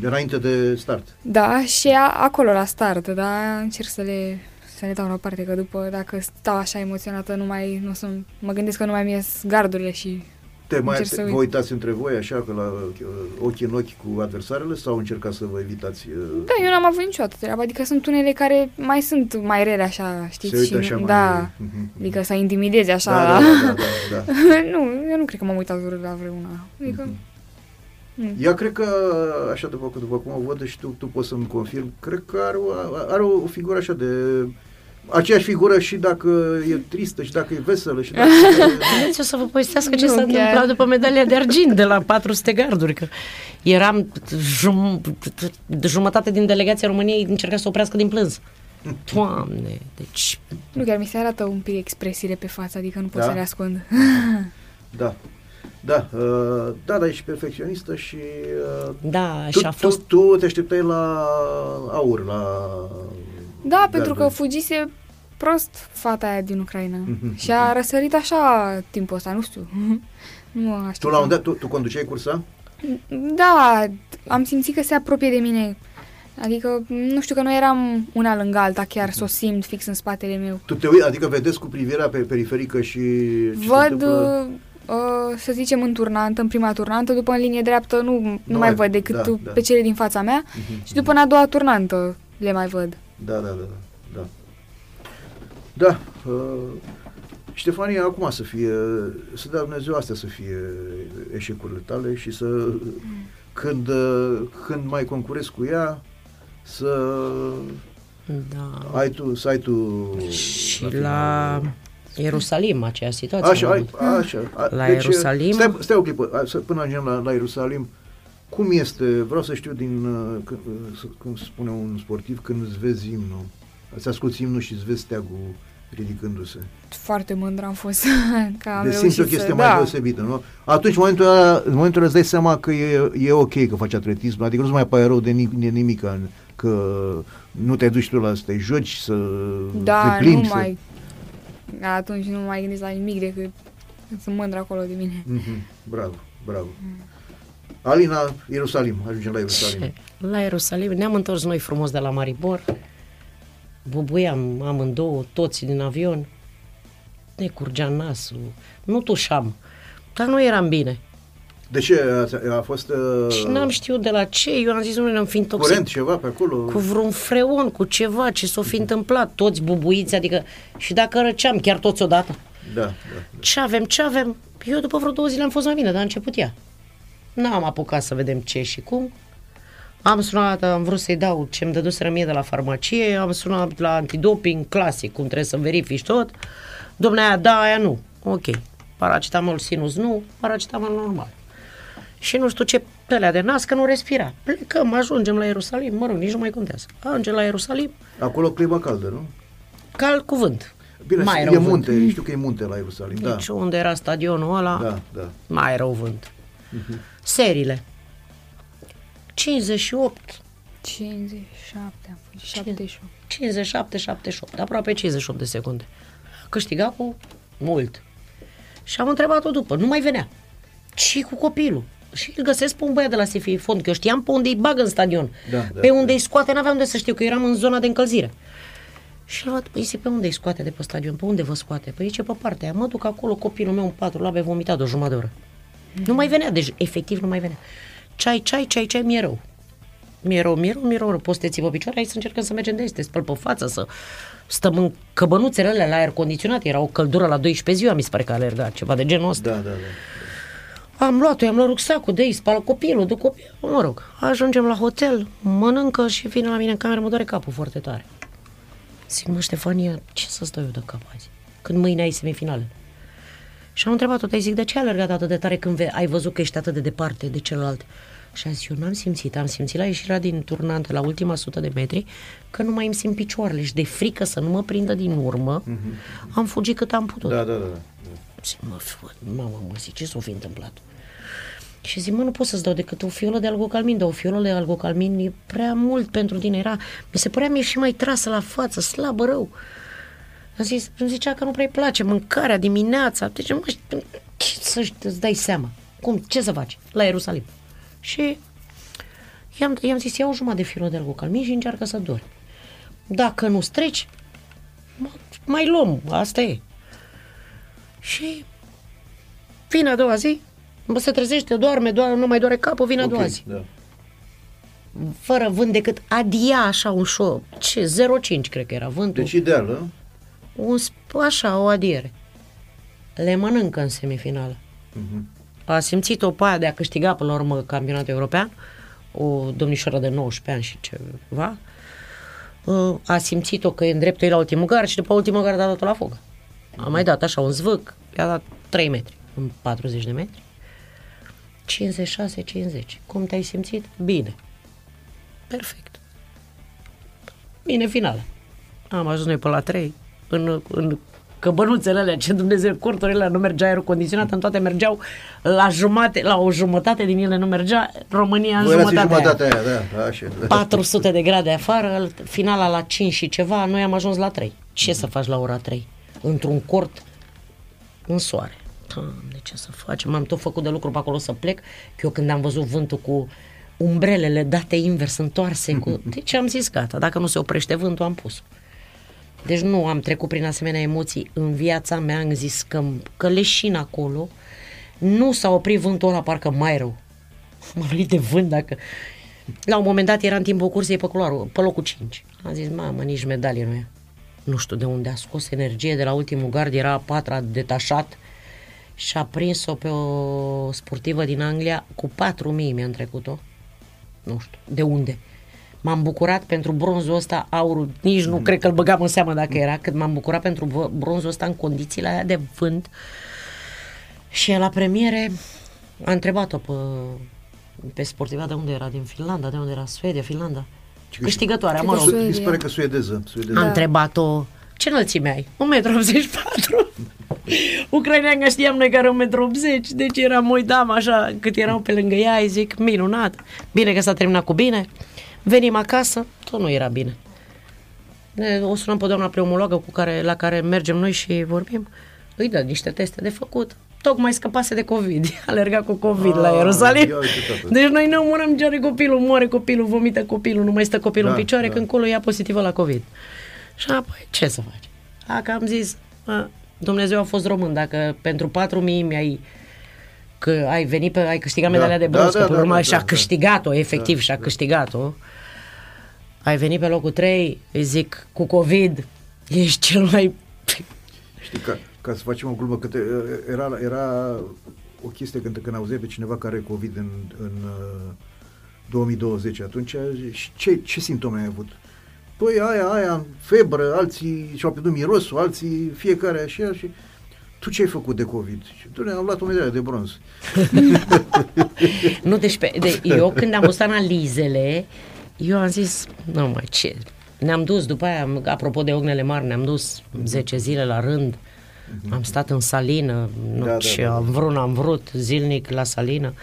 Înainte de start. Da, și a, acolo la start, dar încerc să le, să le dau la parte, că după, dacă stau așa emoționată, nu mai, nu sunt, mă gândesc că nu mai mi-ies gardurile și Te mai încerc să te, uit. vă uitați între voi așa, că la uh, ochi în ochi cu adversarele sau încercați să vă evitați? uh, Da, eu n-am avut niciodată treaba, adică sunt unele care mai sunt mai rele așa, știți? Se uită și așa nu, mai- Da, Mhm. adică să intimidezi așa. Da, da, da, da, da, nu, eu nu cred că m-am uitat urât la vreuna. Adică, Mhm. nu. Ea cred că, așa după, după cum o văd și tu, tu poți să-mi confirm, cred că are o, are o figură așa de... Aceeași figură și dacă e tristă, și dacă e veselă, și dacă... Vedeți, o să vă povestească ce Nu, s-a chiar. întâmplat după medalia de argint de la 400 garduri, că eram jum, jumătate din delegația României încerca să oprească din plâns. Doamne, deci nu, chiar mi se arată un pic expresiile pe față, adică nu pot Da? să le ascund. Da. Da, uh, da, dar ești perfecționistă și uh, Da, tu, și a fost- tu, tu te așteptai la aur, la... Da, pentru că garduri. fugise prost fata aia din Ucraina. Mhm, și a răsărit așa timpul ăsta, nu știu. nu mă Tu așteptam. la un dat, tu, tu conduceai cursa? Da, am simțit că se apropie de mine. Adică, nu știu că nu eram una lângă alta, chiar să o simt fix în spatele meu. Tu te uiți, adică vedeți cu privirea pe periferică și ce se Văd, întâmplă? uh, să zicem, în turnantă, în prima turnantă, după în linie dreaptă nu, nu, Nu mai mai- văd decât da, tu- da. pe cele din fața mea Mhm. și după în a doua turnantă le mai văd. Da, da, da, da. Da, da uh, Ștefania, acum să fie, să dea Dumnezeu astea să fie eșecurile tale și să, când, uh, când mai concurezi cu ea, să Da. ai tu, să ai tu și la Ierusalim aceeași situație. Așa, am ai, avut. așa. A, La Ierusalim. Stai, stai o clipă, a, să- până ajungem la, la Ierusalim. Cum este, vreau să știu din, uh, c- uh, să- cum spune un sportiv, când îți vezi imnul, îți asculti imnul și îți vezi steagul ridicându-se. Foarte mândră am fost că am Deci reușit simți o să... chestie da. mai deosebită, nu? Atunci, în momentul ăla, în momentul ăla îți dai seama că e, e ok că faci atletism, adică nu-ți mai pare rău de, ni- de nimic, că nu te duci tu la să te joci, să Da, te plimbi. nu mai... Atunci nu mai gândesc la nimic decât sunt mândră acolo de mine. Să... Mhm, bravo, bravo. Alina, Ierusalim, ajungem la Ierusalim. La Ierusalim ne-am întors noi frumos de la Maribor, bubuiam amândouă, toți din avion, ne curgea nasul, nu tușam, dar nu eram bine. De ce? A, a fost uh, Și n-am știut de la ce, eu am zis, nu am fi curent intoxicat ceva pe acolo? cu vreun freon, cu ceva, ce s-o fi întâmplat, toți bubuiți, adică și dacă răceam chiar toți odată. Da, da. Ce avem, ce avem? Eu după vreo două zile am fost la mine, dar a început ea. N-am apucat să vedem ce și cum. Am sunat, am vrut să-i dau ce îmi dăduseră mie de la farmacie, am sunat la antidoping clasic, cum trebuie să verifici tot. Domnule, aia da, aia nu. Ok. Paracetamol sinus nu, paracetamol normal. Și nu știu ce pelea de nas, că nu respira. Plecăm, ajungem la Ierusalim, mă rog, nici nu mai contează. Ajungem la Ierusalim, Acolo climă caldă, nu? cald cuvânt. Bine, mai e rău munte, vânt. știu că e munte la Ierusalim, da. Deci unde era stadionul ăla, Da, da. mai rău vânt. Mhm. Seriile. 58, 57 am fost, 78. 57, 78, aproape 58 de secunde. A câștigat cu mult. Și am întrebat-o după, nu mai venea. Și cu copilul. Și îl găsesc pe un băiat de la SFI Fond, că eu știam pe unde îi bagă în stadion. Da, da, pe unde îi scoate, n-aveam de să știu, că eram în zona de încălzire. Și îl văd, păi zic, pe unde îi scoate de pe stadion? Pe unde vă scoate? Păi zice, pe partea aia. Mă duc acolo, copilul meu în patru labe, vomitat de o jumătate de oră. Nu mai venea, deci efectiv nu mai venea. Ceai, ceai, ceai, ceai, mi-e rău. Mi-e rău, mi-e rău, mi-e rău, poți să te ții pe picioare, hai să încercăm să mergem de aici, să te spăl pe față, să stăm în căbănuțele alea la aer condiționat, era o căldură la 12 ziua, mi se pare că alerga, ceva de genul ăsta. Da, da, da. Am luat-o, i-am luat rucsacul de aici, spală copilul, duc copil, mă rog, ajungem la hotel, mănâncă și vine la mine în cameră, mă doare capul foarte tare. Zic, mă, Ștefania, ce să stau eu de cap azi? Când mâine ai semifinale. Și am întrebat-o, te zic, de ce ai alergat atât de tare când ve- ai văzut că ești atât de departe de celălalt? Și a zis, eu n-am simțit, am simțit la ieșirea din turnante, la ultima sută de metri, că nu mai îmi simt picioarele și de frică să nu mă prindă din urmă, am fugit cât am putut. Da, da, da. Zic, mă, fă- mamă, mă, zic, ce s-o fi întâmplat? Și zic, mă, nu pot să-ți dau decât o fiolă de algocalmin, dar o fiolă de algocalmin e prea mult pentru tine. Era, mi se părea mie și mai trasă la față, slabă rău. Am zis, îmi zicea că nu prea-i place mâncarea dimineața. Deci, mă, ce să îți dai seama? Cum, ce să faci? La Ierusalim. Și i-am, i-am zis, ia o jumătate de fiolă de algocalmin și încearcă să dormi. Dacă nu streci, mă- mai luăm, asta e. Și vine a doua zi, bă, se trezește, doarme, doar, nu mai doare capul, vine a doua zi. Da. Fără vânt decât adia așa un șo, ce, 0,5 cred că era vântul. Deci ideal, da? Un, sp- așa, o adiere. Le mănâncă în semifinală. Mhm. A simțit-o pe aia de a câștiga până la urmă campionatul european, o domnișoară de 19 ani și ceva, Uh, a simțit-o că e în dreptul ei la ultimul gar și după ultimul gar a dat-o la fugă. A mai dat așa un zvâc, i-a dat 3 metri în 40 de metri. 56-50. Cum te-ai simțit? Bine. Perfect. Bine, finală. Am ajuns noi pe la 3, în, în căbănuțele alea, ce Dumnezeu, corturile alea, nu mergea aerul condiționat, în toate mergeau la jumate, la o jumătate din ele nu mergea, România în Voi erați în jumătatea aia. jumătatea aia, da, așa. da. 400 de grade afară, finala la 5 și ceva, noi am ajuns la 3. Ce să faci la ora 3? Într-un cort în soare. Doamne, ce să facem? M-am tot făcut de lucru pe acolo să plec, că eu când am văzut vântul cu umbrelele date invers, întoarse cu... Deci am zis, gata, dacă nu se oprește vântul, am pus. Deci nu am trecut prin asemenea emoții în viața mea, am zis că, că leșin acolo, nu s-a oprit vântul ăla, parcă mai rău. M-a venit de vânt dacă... La un moment dat era în timpul cursei pe culoarul, pe locul 5. Am zis, mamă, nici medalie nu e. Nu știu de unde a scos energie de la ultimul gard, era a patra detașat și a prins-o pe o sportivă din Anglia cu 4.000 mi-am trecut-o. Nu știu, de unde. M-am bucurat pentru bronzul ăsta, aurul, nici nu cred că îl băgam în seamă dacă era, cât m-am bucurat pentru vă- bronzul ăsta în condițiile aia de vânt. Și la premiere a întrebat-o pe, pe sportiva de unde era, din Finlanda, de unde era, Suedia, Finlanda. Câștigătoarea, mă rog. Mi se pare că suedeză. suedeză. A întrebat-o, ce înălțime ai? 1,84 m. Ucraineanga știam noi că are 1,80 m, deci eram, uitam așa, cât erau pe lângă ea, îi zic, minunat, bine că s-a terminat cu bine. Venim acasă, tot nu era bine. Ne, o sunăm pe doamna pneumologă cu care, la care mergem noi și vorbim. Îi dă niște teste de făcut. Tocmai scăpase de COVID. Alerga cu COVID la Ah, Ierusalim. ia uite, tată. Deci noi ne omorăm, ce are copilul, moare copilul, vomită copilul, nu mai stă copilul Da, în picioare, da. când colo ia pozitivă la COVID. Și apoi, ce să faci? Dacă am zis, mă, Dumnezeu a fost român, dacă pentru 4.000 mi-ai că ai venit pe, ai câștigat medalia Da, de bronz, da, că da, până la urmă da, și-a da, câștigat-o, efectiv, Da, și-a da. câștigat-o. Ai venit pe locul 3, îi zic, cu COVID, ești cel mai... Știi, ca, ca să facem o glumă, că te, era, era o chestie când, când auzeai pe cineva care are COVID în, în uh, 2020, atunci și ce, ce simptome ai avut? Păi aia, aia, febră, alții și-au pierdut mirosul, alții fiecare așa și tu ce ai făcut de COVID? Și doamne, am luat o medalie de bronz. Nu, deci pe, de, eu când am văzut analizele, eu am zis, nu mai ce, ne-am dus după aia, apropo de ognele mari, ne-am dus 10 zile la rând, am stat în salină, nu, Da, da, ce da, da. am vrut, n-am vrut, zilnic la salină,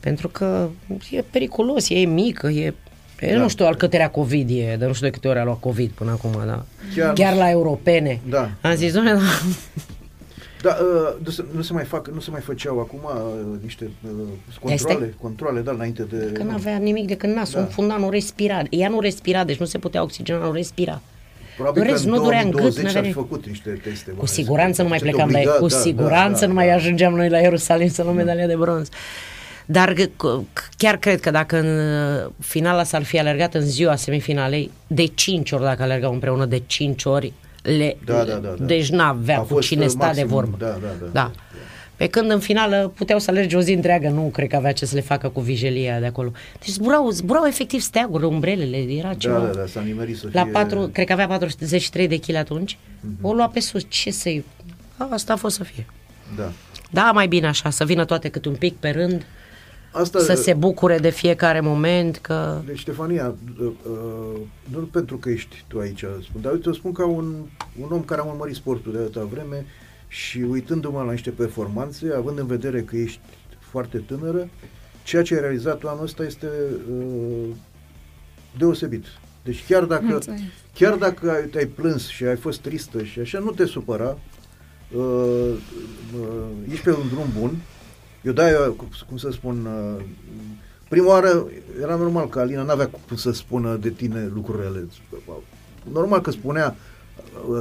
pentru că e periculos, e mică, e eu Da. nu știu al câtelea COVID e, dar nu știu de câte ori a luat COVID până acum, da. Chiar- Chiar, la europene. Da. Am zis, doamne, da, Da, uh, nu, se, nu, se mai fac, nu se mai făceau acum uh, niște uh, controle, Teste? controle, da, înainte de... că n-avea nimic decât nasul Da. da. înfundat, nu respira. Ea nu respira, deci nu se putea oxigena, nu respira. Probabil În rest, că în nu durea în gât, 2020 n-avea ar fi nimic. făcut niște teste. Cu siguranță nu mai Sunt plecam la obligat, cu da, siguranță da, nu da, mai da. ajungeam noi la Ierusalim să luăm medalia de bronz. Dar g- c- chiar cred că dacă în uh, finala s-ar fi alergat în ziua semifinalei, de 5 ori dacă alergau împreună, de 5 ori, le, Da, da, da, da. deci n-avea A cu fost, cine uh, sta de maxim, vorbă. Da, da, da. Da. Pe când în finală puteau să alerge o zi întreagă, nu cred că avea ce să le facă cu vijelia de acolo. Deci zburau, zburau efectiv steaguri, umbrelele, era ceva. Da, da, da, s-a nimerit să La fie... 4, cred că avea 433 de kg atunci. Mhm. O lua pe sus, ce să-i... Asta a fost să fie. Da. Da, mai bine așa, să vină toate cât un pic pe rând, Asta, să se bucure de fiecare moment, că... Deci, Ștefania, uh, uh, nu pentru că ești tu aici, spun, dar uite, o spun ca un, un om care a urmărit sportul de atâta vreme și uitându-mă la niște performanțe, având în vedere că ești foarte tânără, ceea ce ai realizat tu anul ăsta este uh, deosebit. Deci chiar dacă, Mulțumesc. chiar dacă ai, te-ai plâns și ai fost tristă și așa, nu te supăra, uh, uh, ești pe un drum bun. Eu da, eu, cum să spun, uh, prima oară era normal că Alina n-avea cum să spună de tine lucrurile. Normal că spunea uh,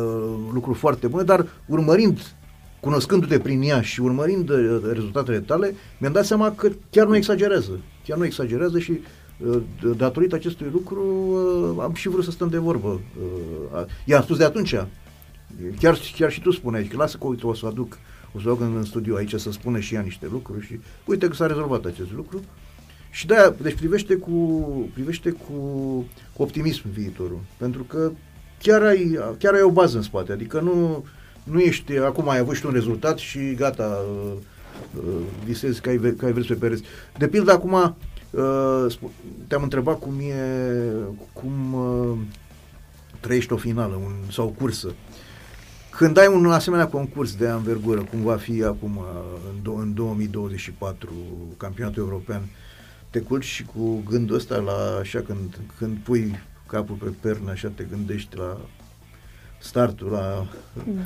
lucruri foarte bune, dar urmărind, cunoscându-te prin ea și urmărind uh, rezultatele tale, mi-am dat seama că chiar nu exagerează. Chiar nu exagerează și uh, datorită acestui lucru uh, am și vrut să stăm de vorbă. Uh, I-am spus de atunci, chiar, chiar și tu spuneai că lasă că uite, o să aduc o să o aduc în, în studio aici să spună și ea niște lucruri și uite că s-a rezolvat acest lucru. Și de deci privește cu, privește cu, cu optimism viitorul. Pentru că chiar ai, chiar ai o bază în spate. Adică nu, nu ești, acum ai avut și tu un rezultat și gata, uh, uh, visezi că ai, ve- că ai vrut pe pereți. De pildă, acum uh, sp- te-am întrebat cum e, cum uh, trăiești o finală un, sau o cursă. Când ai un asemenea concurs de anvergură, cum va fi acum uh, în, do- în 2024 campionatul european, te culci și cu gândul ăsta la așa când, când pui capul pe pernă, așa te gândești la startul, la...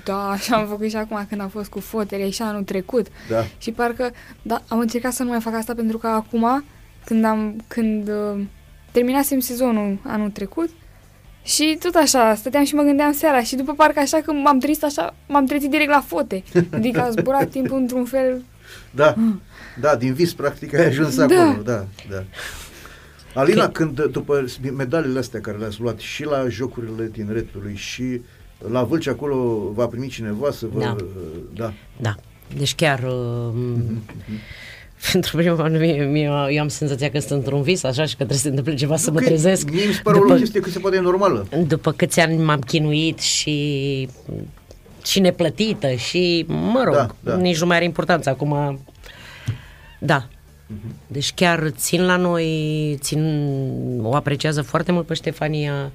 Da, așa am făcut și acum când am fost cu fotele și anul trecut. Da. Și parcă, da, am încercat să nu mai fac asta pentru că acum, când am, când uh, terminasem sezonul anul trecut, și tot așa, stăteam și mă gândeam seara și după parcă așa când m-am trezit așa, m-am trezit direct la fote. Adică a zburat timpul într-un fel Da, da, din vis practic ai ajuns Da. acolo, da, da. Alina, când după medalele astea care le-ați luat și la Jocurile Tineretului și la Vâlci acolo va primi cineva să vă... Da. da. Da. Deci chiar... Uh, Mhm, Pentru prima oară, mie, mie, eu am senzația că sunt într-un vis, așa, și că trebuie să se întâmple ceva să mă Că trezesc. Mie mi se pare o chestie cât se poate normală. după câți ani m-am chinuit și și neplătită și, mă rog, Da, da. nici nu mai are importanță acum. Da. Mhm. Deci chiar țin la noi, țin, o apreciază foarte mult pe Ștefania.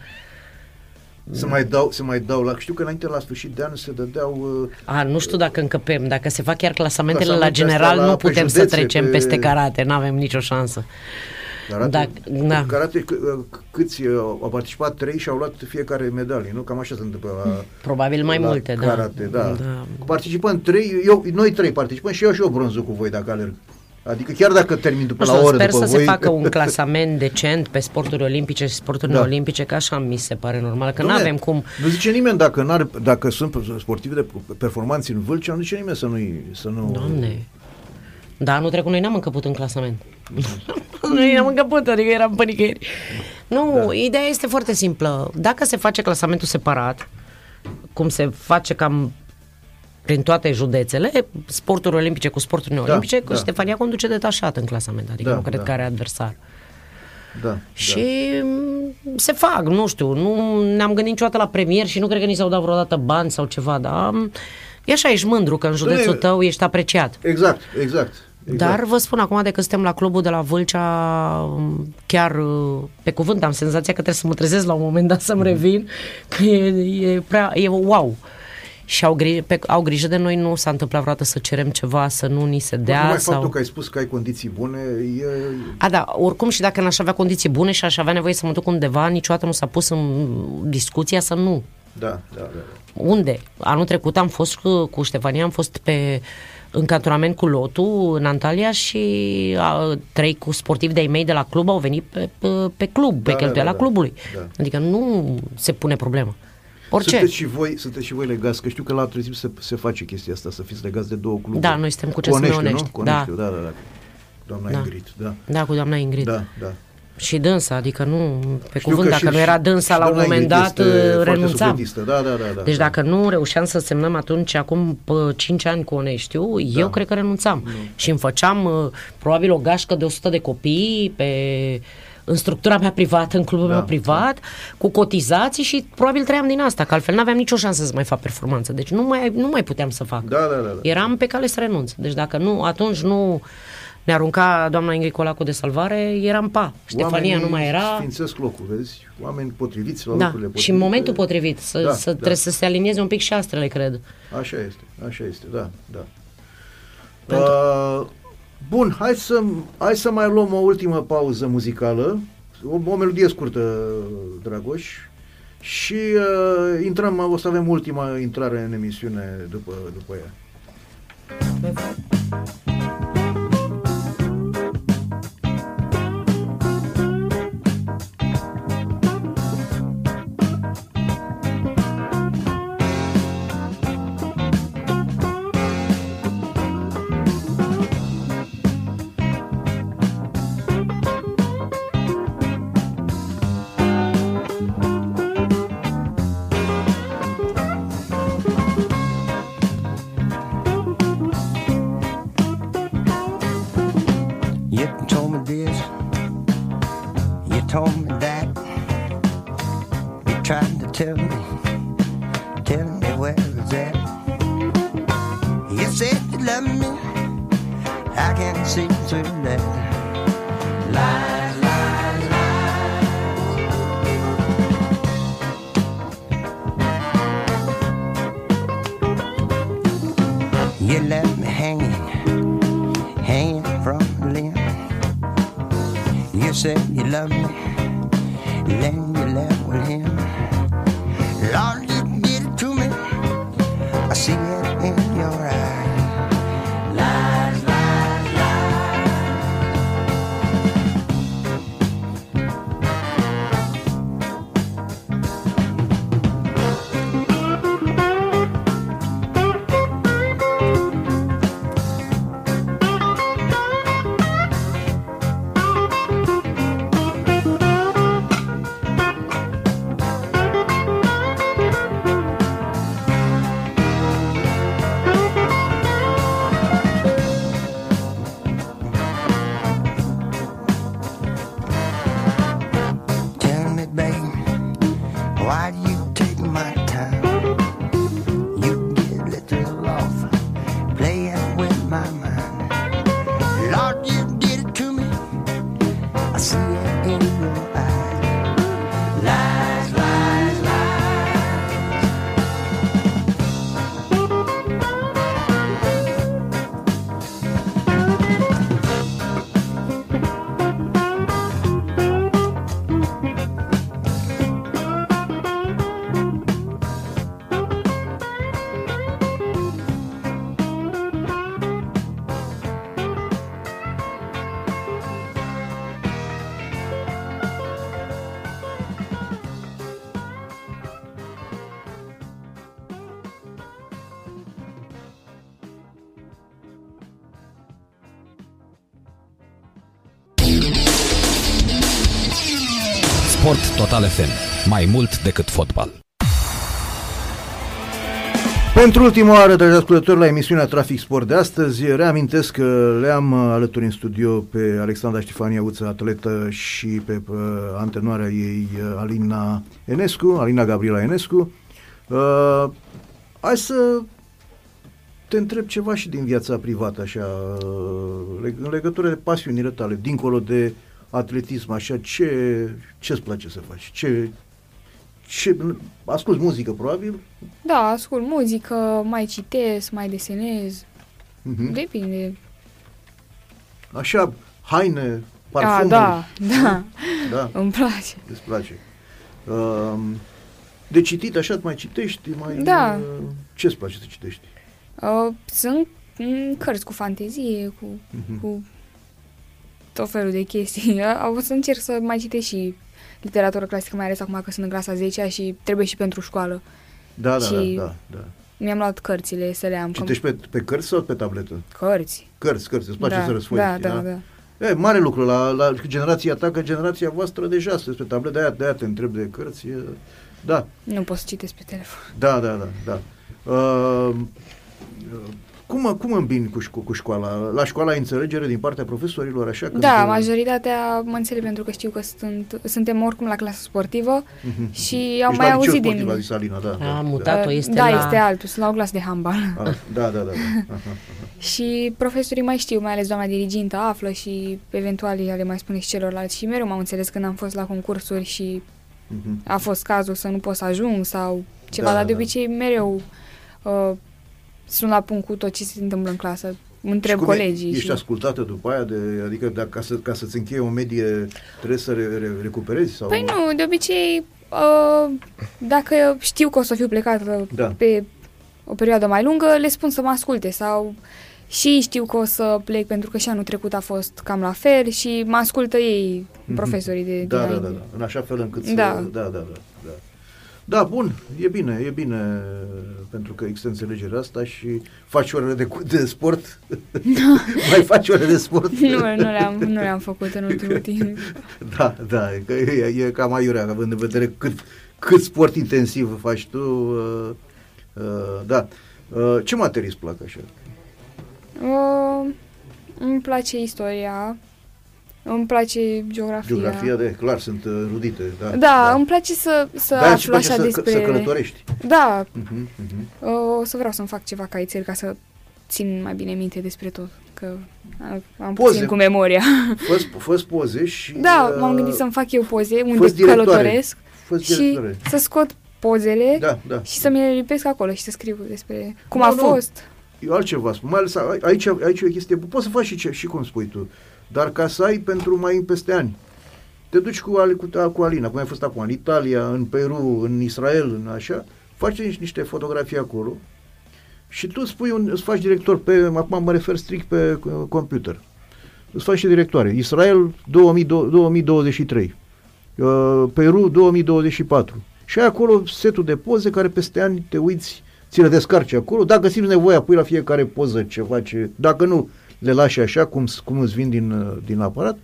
Se mai dau, se mai dau la... Știu că înainte la sfârșit de an se dădeau... Uh, A, nu știu dacă încăpem, dacă se fac chiar clasamentele la Clasamentele astea general, la- nu pe putem să județe, trecem pe- peste karate, nu avem nicio șansă. Karate, Dacă- da. karate c- uh, câți uh, au participat? Trei și au luat fiecare medalie, nu? Cam așa se întâmplă la Probabil mai la multe, da. karate, da. Da. Participăm trei, eu, noi trei participăm și eu și eu bronzul cu voi dacă alerg. Adică chiar dacă termin după Nu la știu, o oră sper după să voi... se facă un clasament decent pe sporturi olimpice și sporturi Da. neolimpice, că așa mi se pare normal, că nu Dom'le, avem cum. Nu zice nimeni dacă, n-ar, dacă sunt sportivi de performanți în Vâlcea, nu zice nimeni să nu să nu Doamne. Da, anul trecut noi n-am încăput în clasament. noi n-am încăput, adică eram pe nicăieri. Nu, da. ideea este foarte simplă. Dacă se face clasamentul separat, cum se face cam prin toate județele, sporturi olimpice cu sporturi neolimpice, Da, da. Ștefania conduce detașat în clasament, adică Da, nu cred da. că are adversar. Da, Și da. se fac, nu știu, nu ne-am gândit niciodată la premier și nu cred că ni s-au dat vreodată bani sau ceva, dar m, e așa, ești mândru că în județul e- tău ești apreciat. Exact, exact. exact. Dar vă spun acum de că suntem la clubul de la Vâlcea, m, chiar uh, pe cuvânt am senzația că trebuie să mă trezesc la un moment dat Mhm. să-mi revin, că e, e prea, e wow. Și au, gri- pe, au grijă de noi, nu s-a întâmplat vreodată să cerem ceva, să nu ni se dea. Numai sau... faptul că ai spus că ai condiții bune, e... A, da, oricum și dacă n-aș avea condiții bune și aș avea nevoie să mă duc undeva, niciodată nu s-a pus în discuția să nu. Da, da, da. Unde? Anul trecut am fost cu, cu Ștefania, am fost pe în cantonament cu Lotu în Antalya și a, trei cu sportivi de-ai mei de la club au venit pe, pe, pe club, pe Da, cheltuiala da, da. clubului. Da. Adică nu se pune problemă. Orice. Sunteți și voi, sunteți și voi legați, că știu că la altul timp se, se face chestia asta, să fiți legați de două cluburi. Da, noi suntem cu CS Coneștiu, Neonești, nu? Coneștiu, da, da, da. Doamna Da. Ingrid, da. Da, cu doamna Ingrid. Da, da. Și dânsa, adică nu, pe Știu cuvânt, că dacă și- nu era și- dânsa și la un doamna moment Ingrid dat, este foarte renunțam. sufletistă, Da, da, da, da. Deci da. dacă nu reușeam să semnăm atunci, acum pă, 5 ani cu Oneștiu, Da. eu cred că renunțam. Și îmi făceam uh, probabil o gașcă de 100 de copii pe în structura mea privată, în clubul Da, meu privat, cu cotizații și probabil trăiam din asta, că altfel n-aveam nicio șansă să mai fac performanță. Deci nu mai, nu mai puteam să fac. Da, da, da. da. Eram pe cale să renunț. Deci dacă nu, atunci nu ne arunca doamna Ingrid Colacu de salvare, eram pa. Ștefania Oamenii nu mai era. Sfințesc locul, vezi? Oameni potriviți la Da, locurile potrivite. și în momentul potrivit, să, Da, să da. trebuie să se alinieze un pic și astrele, cred. Așa este, așa este, da, da. Uh, bun, hai să, hai să mai luăm o ultimă pauză muzicală, o, o melodie scurtă, Dragoș, și uh, intrăm, o să avem ultima intrare în emisiune după, după ea. You Sport Total FM. Mai mult decât fotbal. Pentru ultima oară, dragi ascultători, la emisiunea Trafic Sport de astăzi, reamintesc că le-am uh, alături în studio pe Alexandra Ștefania Uță, atletă, și pe uh, antenoarea ei, uh, Alina Enescu, Alina Gabriela Enescu. Uh, hai să te întreb ceva și din viața privată, așa, uh, leg- în legătură de pasiunile tale, dincolo de atletism, așa, ce, ce-ți place să faci? Ce, ce, asculti muzică, probabil? Da, ascult muzică, mai citesc, mai desenez. Mhm. Depinde. Așa, haine, A, parfumuri. da, da. da. Îmi place. Îți place. Um, de citit, așa, mai citești? Mai, Da. uh, Ce-ți place să citești? Uh, sunt mm, cărți cu fantezie, cu, Mhm. cu tot felul de chestii. O să încerc să mai citesc și literatură clasică, mai ales acum că sunt în clasa 10 și trebuie și pentru școală. Da, da, Și- da, da, da. Mi-am luat cărțile să le am. că- Citești pe, pe cărți sau pe tabletă? Cărți. Cărți, cărți, îți place Da, să răsfoi. da, da, da. E, mare lucru la, la generația ta, că generația voastră deja sunteți pe tabletă, de-aia, de-aia te întreb de cărți. e, Da, Nu pot să citesc pe telefon. da, da, da. da. Uh, cum, cum îmbini cu, șco- cu școala? La școala ai înțelegere din partea profesorilor, așa? Când Da, te- majoritatea mă înțeleg pentru că știu că sunt, suntem oricum la clasă sportivă Mhm. și am Ești mai la liceu auzit sportiv, din... a zis Alina, da. da, A da. mutat-o, este da, la... este altul, sunt la o clasă de handbal. Ah, da, da, da. da. Aha, aha. și profesorii mai știu, mai ales doamna dirigintă află și eventual ea le mai spune și celorlalți și mereu m-am înțeles când am fost la concursuri și Mhm. a fost cazul să nu pot să ajung sau ceva, Da, dar de da. obicei mereu uh, sunt la punct cu tot ce se întâmplă în clasă. Întreb Și cum e- colegii. Ești și... ascultată după aia? De, adică dacă, ca, să, ca să-ți încheie o medie trebuie să re, re, recuperezi? Sau... Păi nu, de obicei, uh, dacă știu că o să fiu plecată Da. pe o perioadă mai lungă, le spun să mă asculte sau și știu că o să plec pentru că și anul trecut a fost cam la fel și mă ascultă ei, Mhm. profesorii de Da, da, dinainte. da, da. În așa fel încât să... Da. Da, da, da. da. Da, bun, e bine, e bine pentru că există înțelegerea asta și faci orele de, cu- de sport. Mai faci ore de sport? nu, nu le-am, nu le-am făcut în ultimul timp. Da, da, e, că e, e cam aiurea, având în vedere cât, cât sport intensiv faci tu. Uh, uh, da. Uh, ce materii îți plac așa? Uh, îmi place istoria, îmi place geografia. Geografia, de clar, sunt uh, rudite. Da, Da, da, îmi place să, să Da, îți aflu place așa să, despre... să călătorești. Da, Mhm, mhm. uh, o să vreau să-mi fac ceva caițel ca să țin mai bine minte despre tot, că uh, am Poze. puțin cu memoria. Fă-ți, fă poze și... da, uh, m-am gândit să-mi fac eu poze unde fă-ți directoare. călătoresc Fă-ți și directoare. să scot pozele Da, da. și să mi le lipesc acolo și să scriu despre cum Nu, a nu. fost. Eu altceva spun, mai ales a- aici, aici e o chestie, poți să faci și, ce, și cum spui tu, dar ca să ai pentru mai peste ani. Te duci cu, Ale- cu, cu Alina, cum ai fost acum, în Italia, în Peru, în Israel, în așa, faci niște, niște fotografii acolo și tu spui un, îți faci director pe, acum mă refer strict pe uh, computer. Îți faci și directoare. Israel 2000, 2023, uh, Peru 2024. Și ai acolo setul de poze care peste ani te uiți, ți le descarci acolo. Dacă simți nevoia, pui la fiecare poză ceva ce... Dacă nu, le lași așa cum, cum îți vin din, uh, din aparat.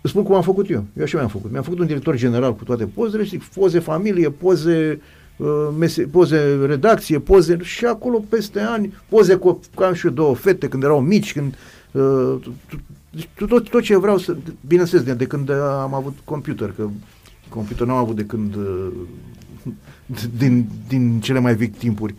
Îți spun cum am făcut eu. Eu așa mi-am făcut. Mi-am făcut un director general cu toate pozele și poze familie, poze uh, mese, poze redacție, poze și acolo peste ani, poze cu, cu am și eu două fete când erau mici, când uh, deci tot, tot, tot ce vreau să, bineînțeles, de, de când am avut computer, că computer n-am avut de când uh, din, din cele mai vechi timpuri.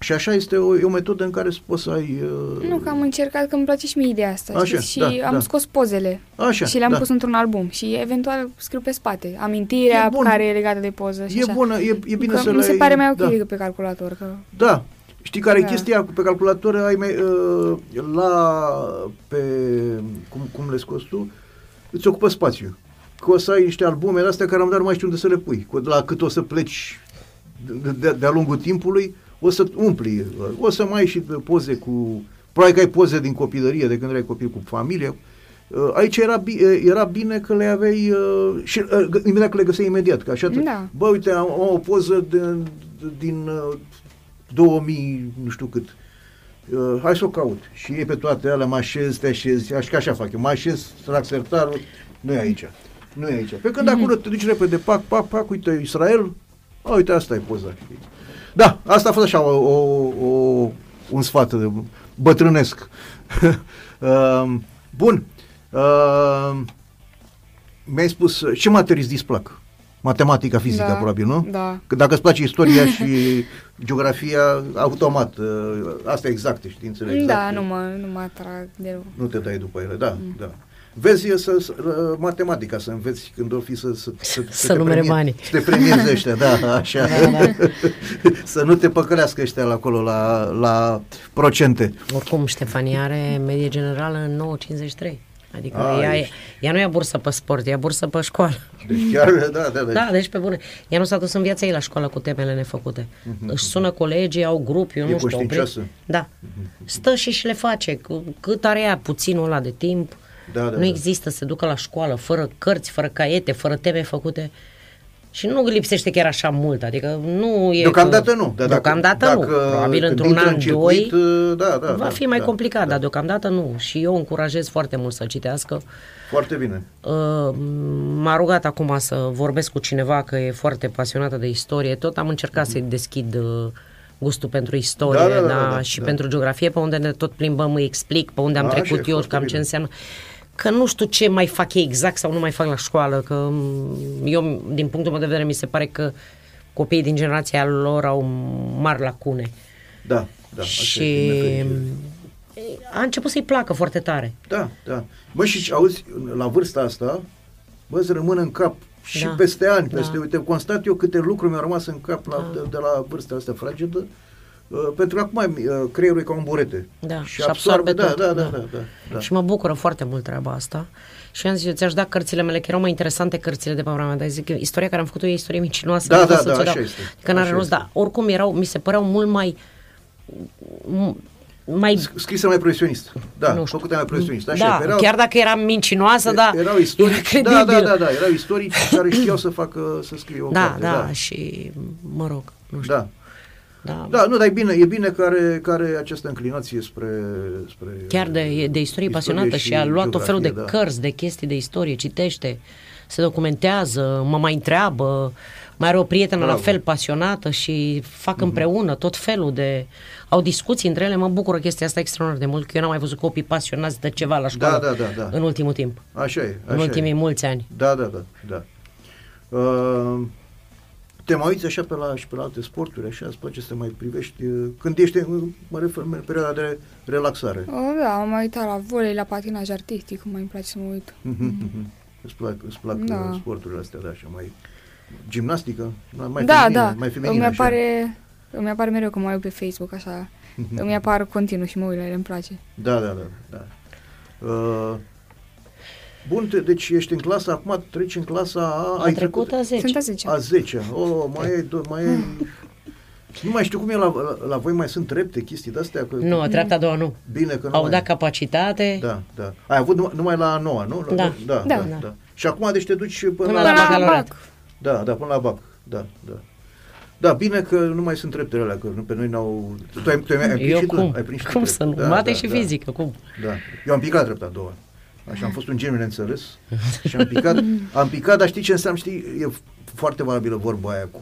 Și așa este o, e o metodă în care poți să ai... Uh, Nu, că am încercat, că îmi place și mie ideea asta. Așa, știți? și da, am da. scos pozele Așa, și le-am da. pus într-un album și eventual scriu pe spate. Amintirea E bun. care e legată de poză și E așa. bună, e, e bine că să mi le se ai- pare mai ok da. decât pe calculator. Că... Da. Știi care e Da. chestia? Pe calculator ai mai, uh, la, pe, cum, cum le scoți tu, îți ocupă spațiu. Că o să ai niște albume de astea care am dat nu mai știu unde să le pui. Că La cât o să pleci de- de- de-a lungul timpului, o să umpli. O să mai ai și poze cu... Probabil că ai poze din copilărie, de când erai copil cu familie. Uh, Aici era, bi- uh, era bine că le aveai uh, și uh, g- imediat că le găseai imediat. Că așa te- Da. Bă, uite, am, am o poză de, de, din uh, 2000, nu știu cât. Uh, hai să o caut. Și ei pe toate alea mă așez, te așezi, așa, că așa fac eu, mă așez, trag sertarul, nu e aici. Nu e aici. Pe când acolo te duci repede, pac, pac, pac, uite, Israel, a, uite, asta e poza. Da, asta a fost așa o, o, o, un sfat de bătrânesc. uh, bun. Uh, mi-ai spus, ce materii îți displac? Matematica, fizica, Da, probabil, nu? da. Că dacă îți place istoria și geografia, automat, uh, asta e exacte, științele exacte. Da, nu mă, nu mă atrag deloc. Nu te dai după ele, da, da. Vezi să, să, uh, matematica, să înveți când o fi să, să, să, Să te numere premie- banii. Să te premiezi ăștia, da, așa. Da, da. să nu te păcălească ăștia la acolo, la, la procente. Oricum, Ștefania are medie generală în 9,53. Adică A, ea, e, ești. ea nu ia bursă pe sport, ia bursă pe școală. Deci chiar, da, da, da. Da, deci pe bune. Ea nu s-a dus în viața ei la școală cu temele nefăcute. Mhm. Își sună colegii, au grup, eu E nu știu. au conștiincioasă. pri- Da. Stă și și le face. C- Cât are ea puținul ăla de timp. Da, da, nu da. există să se ducă la școală fără cărți, fără caiete, fără teme făcute. Și nu lipsește chiar așa mult, adică nu e... Deocamdată că... nu. Dar deocamdată nu. Probabil când într-un intră an, în circuit, doi, uh, da, da, va da, fi mai da, complicat, dar deocamdată nu. Și eu încurajez foarte mult să citească. Foarte bine. Uh, m-a rugat acum să vorbesc cu cineva că e foarte pasionată de istorie. Tot am încercat să-i deschid uh, gustul pentru istorie Mhm. Da, da, da, da, da, și da. pentru geografie, pe unde ne tot plimbăm, îi explic pe unde am A, așa trecut e, eu, foarte cam ce bine. înseamnă. Că nu știu ce mai fac ei exact sau nu mai fac la școală, că mm, eu, din punctul meu de vedere, mi se pare că copiii din generația lor au mari lacune. Da, da. așa și e, din nefericire. a început să-i placă foarte tare. Da, da. Bă, și auzi, la vârsta asta, bă, îți rămân în cap și Da. peste ani, peste, Da. uite, constat eu câte lucruri mi-au rămas în cap la, de, de la vârsta asta fragedă, uh, pentru că acum uh, creierul e ca un burete. Da, și, și absorbe da, tot, da, da, da. da, da, da. Și mă bucură foarte mult treaba asta. Și am zis, eu ți-aș da cărțile mele, că erau mai interesante cărțile de pe vremea mea, dar zic, istoria care am făcut-o e istorie mincinoasă. Da, nu da, pot să da, ți-o dau, așa este. Că n-are Așa rost, este. dar oricum erau, mi se păreau mult mai m- mai Scrisă mai profesionist. Da, nu făcută mai profesionist. Așa, da, că erau, chiar dacă era mincinoasă, da, erau istorii, era da, credibilă. da, da, da, erau istorii care știau să facă, să scrie o Da, carte. da, și mă rog, nu știu. Da. Da. Da, nu, dar e bine, e bine că are, că are această înclinație spre, spre Chiar de, e de istorie pasionată și, a luat tot felul de geografie, da. cărți, de chestii de istorie, citește, se documentează, mă mai întreabă, mai are o prietenă Bravo. la fel pasionată și fac Mhm. împreună tot felul de... Au discuții între ele, mă bucură chestia asta extraordinar de mult, că eu n-am mai văzut copii pasionați de ceva la școală Da, da, da, da. în ultimul timp. Așa e. în așa ultimii e. mulți ani. Da, da, da. da. Uh, te mai uiți așa pe la, și pe la alte sporturi, așa, îți place să te mai privești, uh, când ești, în- mă refer în perioada de relaxare. O, da, am mai uitat la volei, la patinaj artistic, mai îmi place să mă uit. îți plac, îți plac Da. uh, sporturile astea, da, așa, mai gimnastică, mai da, feminină, da, mai feminină, îmi așa. apare, îmi apare mereu că mă uit pe Facebook, așa, îmi apar continuu și mă uit la ele, îmi place. Da, da, da. da. Uh, bun, te, deci ești în clasa, acum treci în clasa A, Am trecut a 10. Sunt a 10 A 10 Oh, mai ai, do- mai ai... Nu mai știu cum e la, la, la voi, mai sunt trepte, chestii de-astea? Că, Nu, treapta a doua nu. Bine că nu Au mai dat capacitate. Da, da. Ai avut numai, numai la a noua, nu? La- Da. da, Da. da, da, Da. Și acum deci te duci până, Până la bacalaureat. Da, da, până la bac. Da, da. Da, bine că nu mai sunt treptele alea, că nu- pe noi n-au... Tu ai, tu ai, ai prins Eu și tu? cum? Ai prins și tu Cum trepte. să nu? Mate și fizică, cum? Da. Eu am picat trepta a doua. Așa, am fost un geniu neînțeles și am picat, am picat, dar știi ce înseamnă, știi, e foarte valabilă vorba aia cu,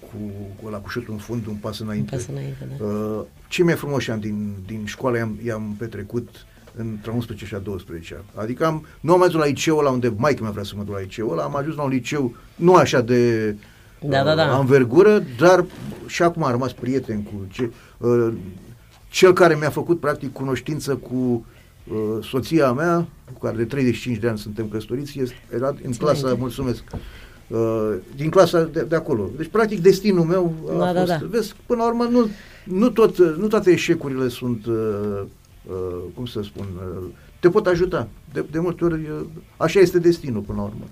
cu, cu ăla cu șutul în fund, un pas înainte. Un pas înainte, da. Uh, cei mai frumoși ani din, din școală i-am, i-am petrecut între 11 și a 12 ani. Adică am, nu am ajuns la liceul la unde maică mea vrea să mă duc la liceul ăla, am ajuns la un liceu nu așa de Da, da, da. anvergură, dar și acum am rămas prieten cu ce, uh, cel care mi-a făcut practic cunoștință cu uh, soția mea, cu care de 35 de ani suntem căsătoriți, este, era în clasa, înainte. mulțumesc, uh, din clasa de, de acolo. Deci, practic, destinul meu a Da, da, fost, da. vezi, până la urmă, nu, nu, tot, nu toate eșecurile sunt, uh, uh, cum să spun, uh, te pot ajuta. De, de multe ori, uh, așa este destinul, până la urmă.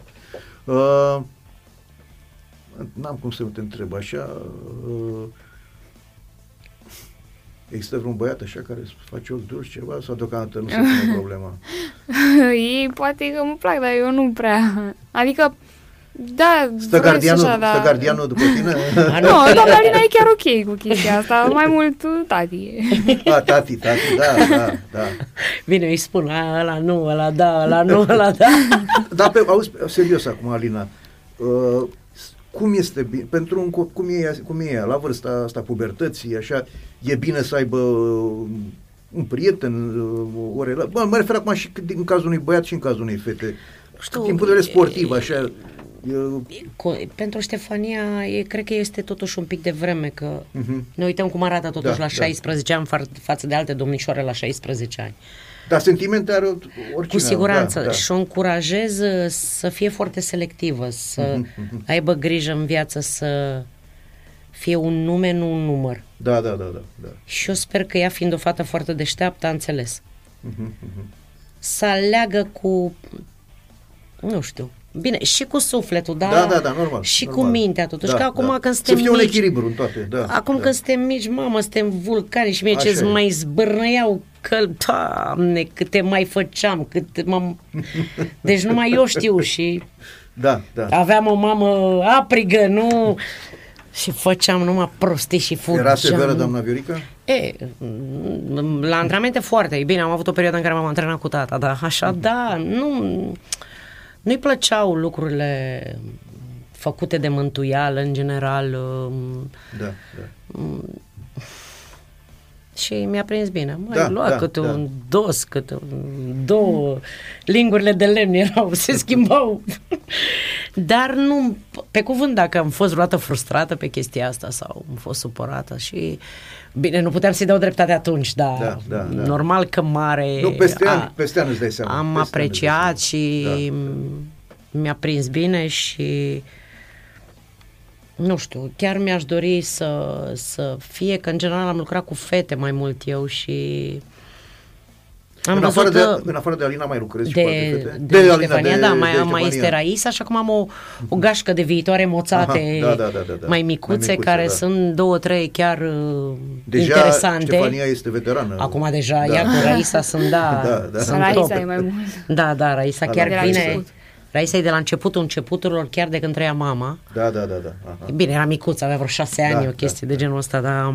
Uh, N-am cum să nu te întreb așa. Uh, există vreun băiat așa care să face ochi dulci ceva sau deocamdată nu se pune problema? Ei poate că îmi plac, dar eu nu prea. Adică Da, Stă vreți gardianul, așa, da. stă gardianul după tine? Nu, doamna Alina e chiar ok cu chestia asta, mai mult uh, tati. A, tati, tati, da, da, da. Bine, îi spun, "A, ăla nu, ăla da, ăla nu, ăla da. Dar pe, auzi, serios acum, Alina, uh, cum este bine, pentru un, co- cum e, cum e ea, la vârsta asta pubertății, așa, e bine să aibă uh, un prieten, uh, o relație, bă, mă refer acum și cât din cazul unui băiat și în cazul unei fete, Știu, din punct de vedere sportiv, așa, e, Co- Pentru Ștefania, e, cred că este totuși un pic de vreme, că Mhm. ne uităm cum arată totuși Da, la da. 16 ani fa- față de alte domnișoare la 16 ani. Dar sentimente are oricine. Cu siguranță da, da. și o încurajez uh, să fie foarte selectivă, să Mhm, mhm. aibă grijă în viață să fie un nume, nu un număr. Da, da, da, da. da. Și eu sper că ea, fiind o fată foarte deșteaptă, a înțeles. Mhm, mhm. Să aleagă cu, nu știu, bine, și cu sufletul, da? Da, da, da, normal, Și normal. cu mintea, totuși, Da, că acum da. când Să suntem fie un mici, echilibru în toate, da. Acum da. când suntem mici, mamă, suntem vulcani și mie Așa ce e. mai zbârnăiau că, doamne, câte mai făceam, cât m-am... Deci numai eu știu și Da, da. aveam o mamă aprigă, nu... Și făceam numai prostii și fugeam. Era severă, doamna Viorica? E, m- la antrenamente foarte bine, am avut o perioadă în care m-am antrenat cu tata, dar așa, da, nu, nu-i plăceau lucrurile făcute de mântuială în general um, Da, da. mm, și mi-a prins bine. Mai Da, da, lua da, câte da. un dos, câte un, două lingurile de lemn erau, se schimbau. Dar nu, pe cuvânt, dacă am fost vreodată frustrată pe chestia asta sau am fost supărată și bine, nu puteam să-i dau dreptate atunci, dar Da, da, da. normal că mare Nu, peste a- ani, peste ani îți dai seama. am peste ani îți dai apreciat și Da, da. mi-a prins bine și nu știu, chiar mi-aș dori să, să fie, că în general am lucrat cu fete mai mult eu și am în, văzut afară că de, în afară de Alina mai lucrezi de, și cu alte fete? de, Alina, Ștefania, da, mai, mai Ștefania. este Raisa și acum am o, o gașcă de viitoare moțate Aha, da, da, da, da, da. mai micuțe, Mai micuțe, care da. sunt două, trei chiar uh, Deja interesante. Ștefania este veterană. Acum deja, Da. ea cu Raisa sunt, da, Da, da. sunt Raisa top. e mai mult. Da, da, Raisa Da, chiar de la vine... început. Raisa e de la începutul începuturilor, chiar de când trăia mama. Da, da, da, da. Aha. Bine, era micuță, avea vreo șase ani, Da, o chestie de genul ăsta, dar...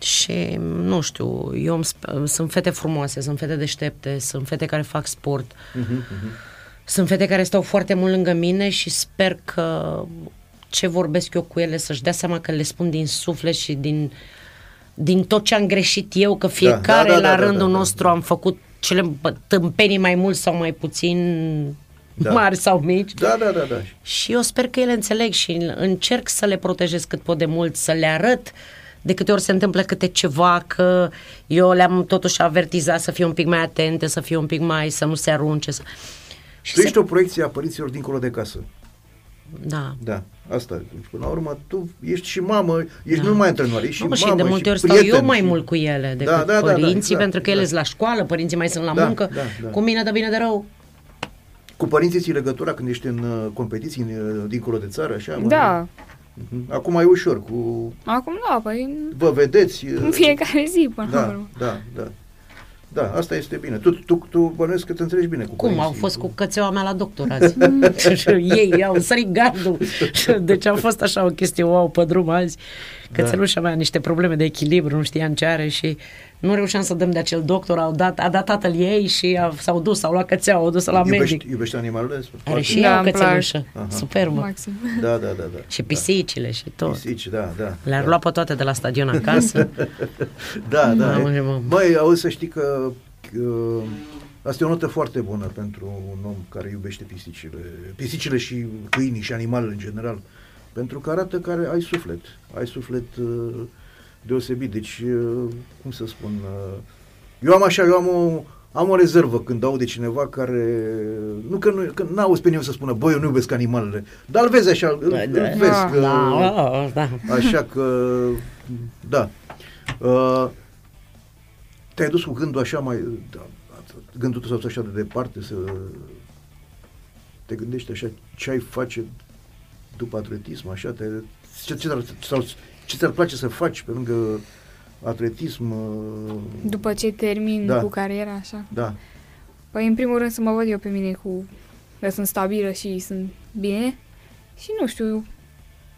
um, Și, nu știu, eu îmi sp- sunt fete frumoase, sunt fete deștepte, sunt fete care fac sport, Mhm, mhm. sunt fete care stau foarte mult lângă mine și sper că ce vorbesc eu cu ele să-și dea seama că le spun din suflet și din, din tot ce am greșit eu, că fiecare da, da, la da, rândul da, da. nostru am făcut cele bă, tâmpenii mai mult sau mai puțin Da. mari sau mici. Da, da, da, da. Și eu sper că ele înțeleg și încerc să le protejez cât pot de mult, să le arăt de câte ori se întâmplă câte ceva, că eu le-am totuși avertizat să fie un pic mai atente, să fie un pic mai, să nu se arunce. Să... Și Tu să- ești o proiecție a părinților dincolo de casă. Da. Da, asta. Deci, Până la urmă, tu ești și mamă, ești Da. nu numai antrenor, ești și Mamă, mamă și de multe ori stau prieten eu mai și- mult cu ele decât Da, da, da, da, părinții, exact, pentru că ele exact. sunt la școală, părinții mai sunt la Da, muncă. da, da. Cu mine de bine de rău. Cu părinții ții legătura când ești în uh, competiții în, uh, dincolo de țară, așa? mă? Da. Mhm. Acum e ușor, cu... Acum da, păi Vă vedeți... uh, în fiecare zi până la Da, urmă. da, da. Da, asta este bine. Tu, tu, tu bănuiesc că te înțelegi bine cu Cum? Au părinții. fost cu cățeaua mea la doctor azi. Și Ei au sărit gardul. Deci a fost așa o chestie wow pe drum azi. Cățelușa mea niște probleme de echilibru, nu știam ce are și nu reușeam să dăm de acel doctor. Au dat, a dat tatăl ei și a, s-au dus, au luat cățeaua, au dus la medic. Iubești, iubești animalele? Are Foarte și bine. ea o îmi plac. cățelușă. Aha. Superbă. Maxim. Da, da, da, da. Și pisicile și tot. Pisici, da, da. Le-ar da. lua pe toate de la stadion acasă. Da, da. Mamă, e- mamă. Măi, auzi să știi că uh, asta e o notă foarte bună pentru un om care iubește pisicile. Pisicile și câinii și animalele în general. Pentru că arată că are, ai suflet. Ai suflet uh, deosebit. Deci, uh, cum să spun... Uh, eu am așa, eu am o, am o rezervă când aud de cineva care... Nu că nu că n-auzi pe nimeni să spună, băi, eu nu iubesc animalele. Dar îl vezi așa, îl, îl Da, vezi da, că... Da, da. Așa că, da. Uh, te-ai dus cu gândul așa mai, da, gândul tău s-a dus așa de departe să te gândești așa ce ai face după atletism, așa, te, ce, ce, ți-ar- sau ce ți-ar place să faci pe lângă atletism, uh, După ce termin Da. cu cariera, așa. da, Păi, în primul rând, să mă văd eu pe mine cu... că sunt stabilă și sunt bine și nu știu,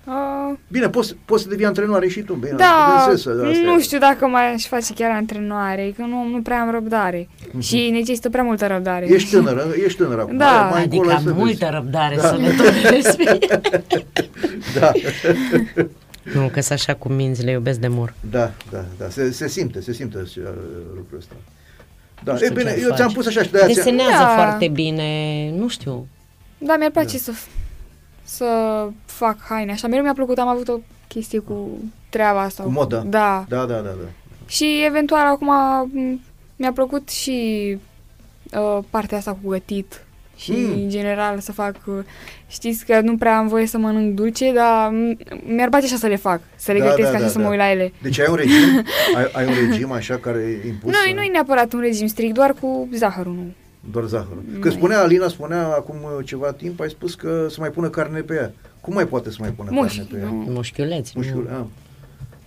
uh, Bine, poți, poți să devii antrenoare și tu. Bine, da, bineînțeles, asta nu e. știu dacă mai aș face chiar antrenoare, că nu, nu prea am răbdare și necesită prea multă răbdare. Mhm. Ești tânără, ești tânără acum. Da. Mai Adică încolo am să vezi. multă răbdare Da. să le doresc. Da. nu, că sunt așa cu minți, le iubesc de mor. Da, da, da, se, se simte, se simte uh, lucrul ăsta. Da, Nu e știu bine, ce eu faci. ți-am pus așa și de-aia ți-am- Desenează Da. foarte bine, nu știu. Da, mi-ar place să, să fac haine. Așa, mereu mi-a plăcut, am avut o chestie cu treaba asta. Cu moda. Da. Da, da, da, da. Și eventual acum m, mi-a plăcut și uh, partea asta cu gătit și Mm. în general să fac, uh, știți că nu prea am voie să mănânc dulce, dar m- mi-ar place așa să le fac, să le Da, gătesc da, așa da, să da. mă uit la ele. Deci ai un regim, ai, ai un regim așa care e impus? Nu, nu e neapărat un regim strict, doar cu zahărul, nu. Doar zahărul. Nu Că e. spunea, Alina spunea acum uh, ceva timp, ai spus că să mai pună carne pe ea. Cum mai poate să mai pună Mușchi, carne pe ea? nu. Mușchiuleți. Mușchiul, a.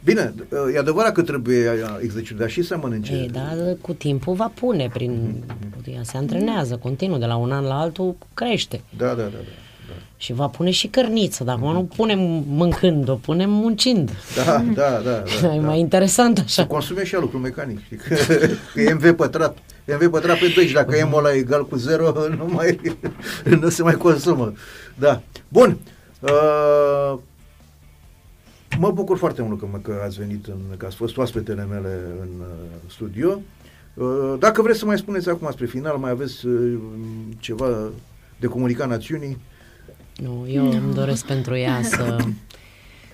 Bine, uh, e adevărat că trebuie uh, exercițiul, dar și să mănânce. Ei, dar cu timpul va pune prin... Ea se antrenează continuu, de la un an la altul crește. Da, da, da. da. Și va pune și cărniță, dar acum nu punem mâncând, o punem muncind. Da, da, da. da, e da. mai interesant așa. Să consume și lucru mecanic. Știi? Că, că e MV pătrat. E MV pătrat pe 2 și dacă e ăla egal cu 0, nu, mai, nu se mai consumă. Da. Bun. Uh, mă bucur foarte mult că, mă, că ați venit, în, că ați fost oaspetele mele în uh, studio. Uh, dacă vreți să mai spuneți acum spre final, mai aveți uh, ceva de comunicat națiunii? Nu, eu îmi doresc pentru ea să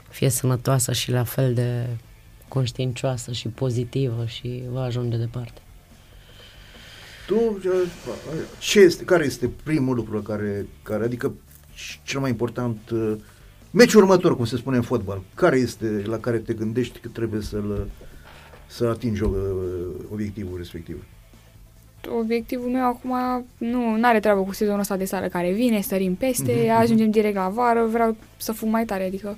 fie sănătoasă și la fel de conștiincioasă și pozitivă și va ajunge departe. Tu, uh, ce este, care este primul lucru la care, care adică cel mai important uh, meciul următor, cum se spune în fotbal, care este la care te gândești că trebuie să-l să atingi uh, obiectivul respectiv? Obiectivul meu acum nu are treabă cu sezonul ăsta de sală care vine, sărim peste, Mhm, ajungem direct la vară, vreau să fug mai tare, adică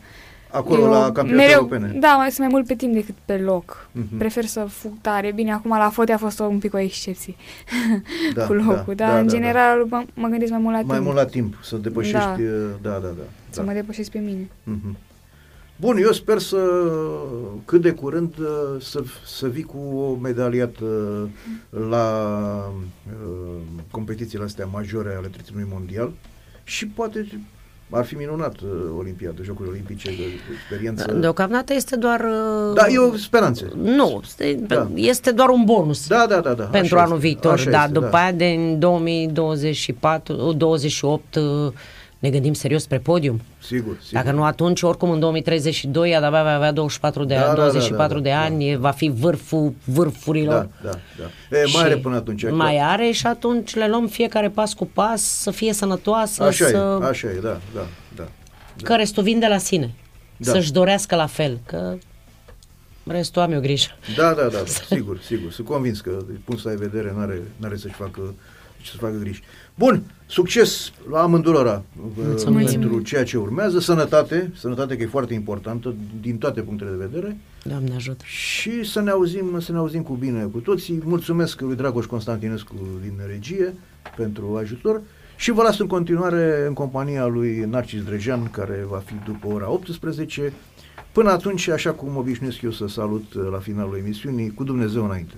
Acolo, la campionatele mereu, europene. Da, mai, sunt mai mult pe timp decât pe loc. Mhm. Prefer să fug tare. Bine, acum la fote a fost o, un pic o excepție Da, cu locul, da, dar da, în da, general mă, mă gândesc mai mult la Mai timp. mult la timp, să depășești, Da. uh, da, da, da. Să da. mă depășesc pe mine. Mhm. Bun, eu sper să cât de curând uh, să, să vii cu o medaliată la uh, competițiile astea majore ale triținului mondial și poate ar fi minunat uh, Olimpiadă, Jocurile Olimpice de experiență. Deocamdată este doar... uh, Da, eu speranțe. Nu, este, Da. este doar un bonus Da, da, da, da. pentru așa anul este, viitor, așa dar este, după da. aia din 2024, 28 uh, ne gândim serios spre podium. Sigur, sigur. Dacă nu atunci, oricum în 2032 ea de-abia va avea 24 de, Da, da, da, 24 da, de da, ani, e- va fi vârful vârfurilor. Da, da, da. E, mai are până atunci. Mai are și atunci le luăm fiecare pas cu pas, să fie sănătoasă, Așa să... e, așa e, da, da, da. că restul vin de la sine. Da. Să-și dorească la fel, că restul am eu grijă. Da, da, da, sigur, sigur. Sunt convins că din punctul ăsta de vedere n-are, n-are să-și facă, să facă griji. Bun, succes la amândurora uh, Mulțumim. pentru ceea ce urmează, sănătate, sănătate că e foarte importantă din toate punctele de vedere Doamne ajută. și să ne auzim, să ne auzim cu bine cu toții. Mulțumesc lui Dragoș Constantinescu din regie pentru ajutor și vă las în continuare în compania lui Narcis Drejan, care va fi după ora 18. Până atunci, așa cum obișnuiesc eu să salut uh, la finalul emisiunii, cu Dumnezeu înainte.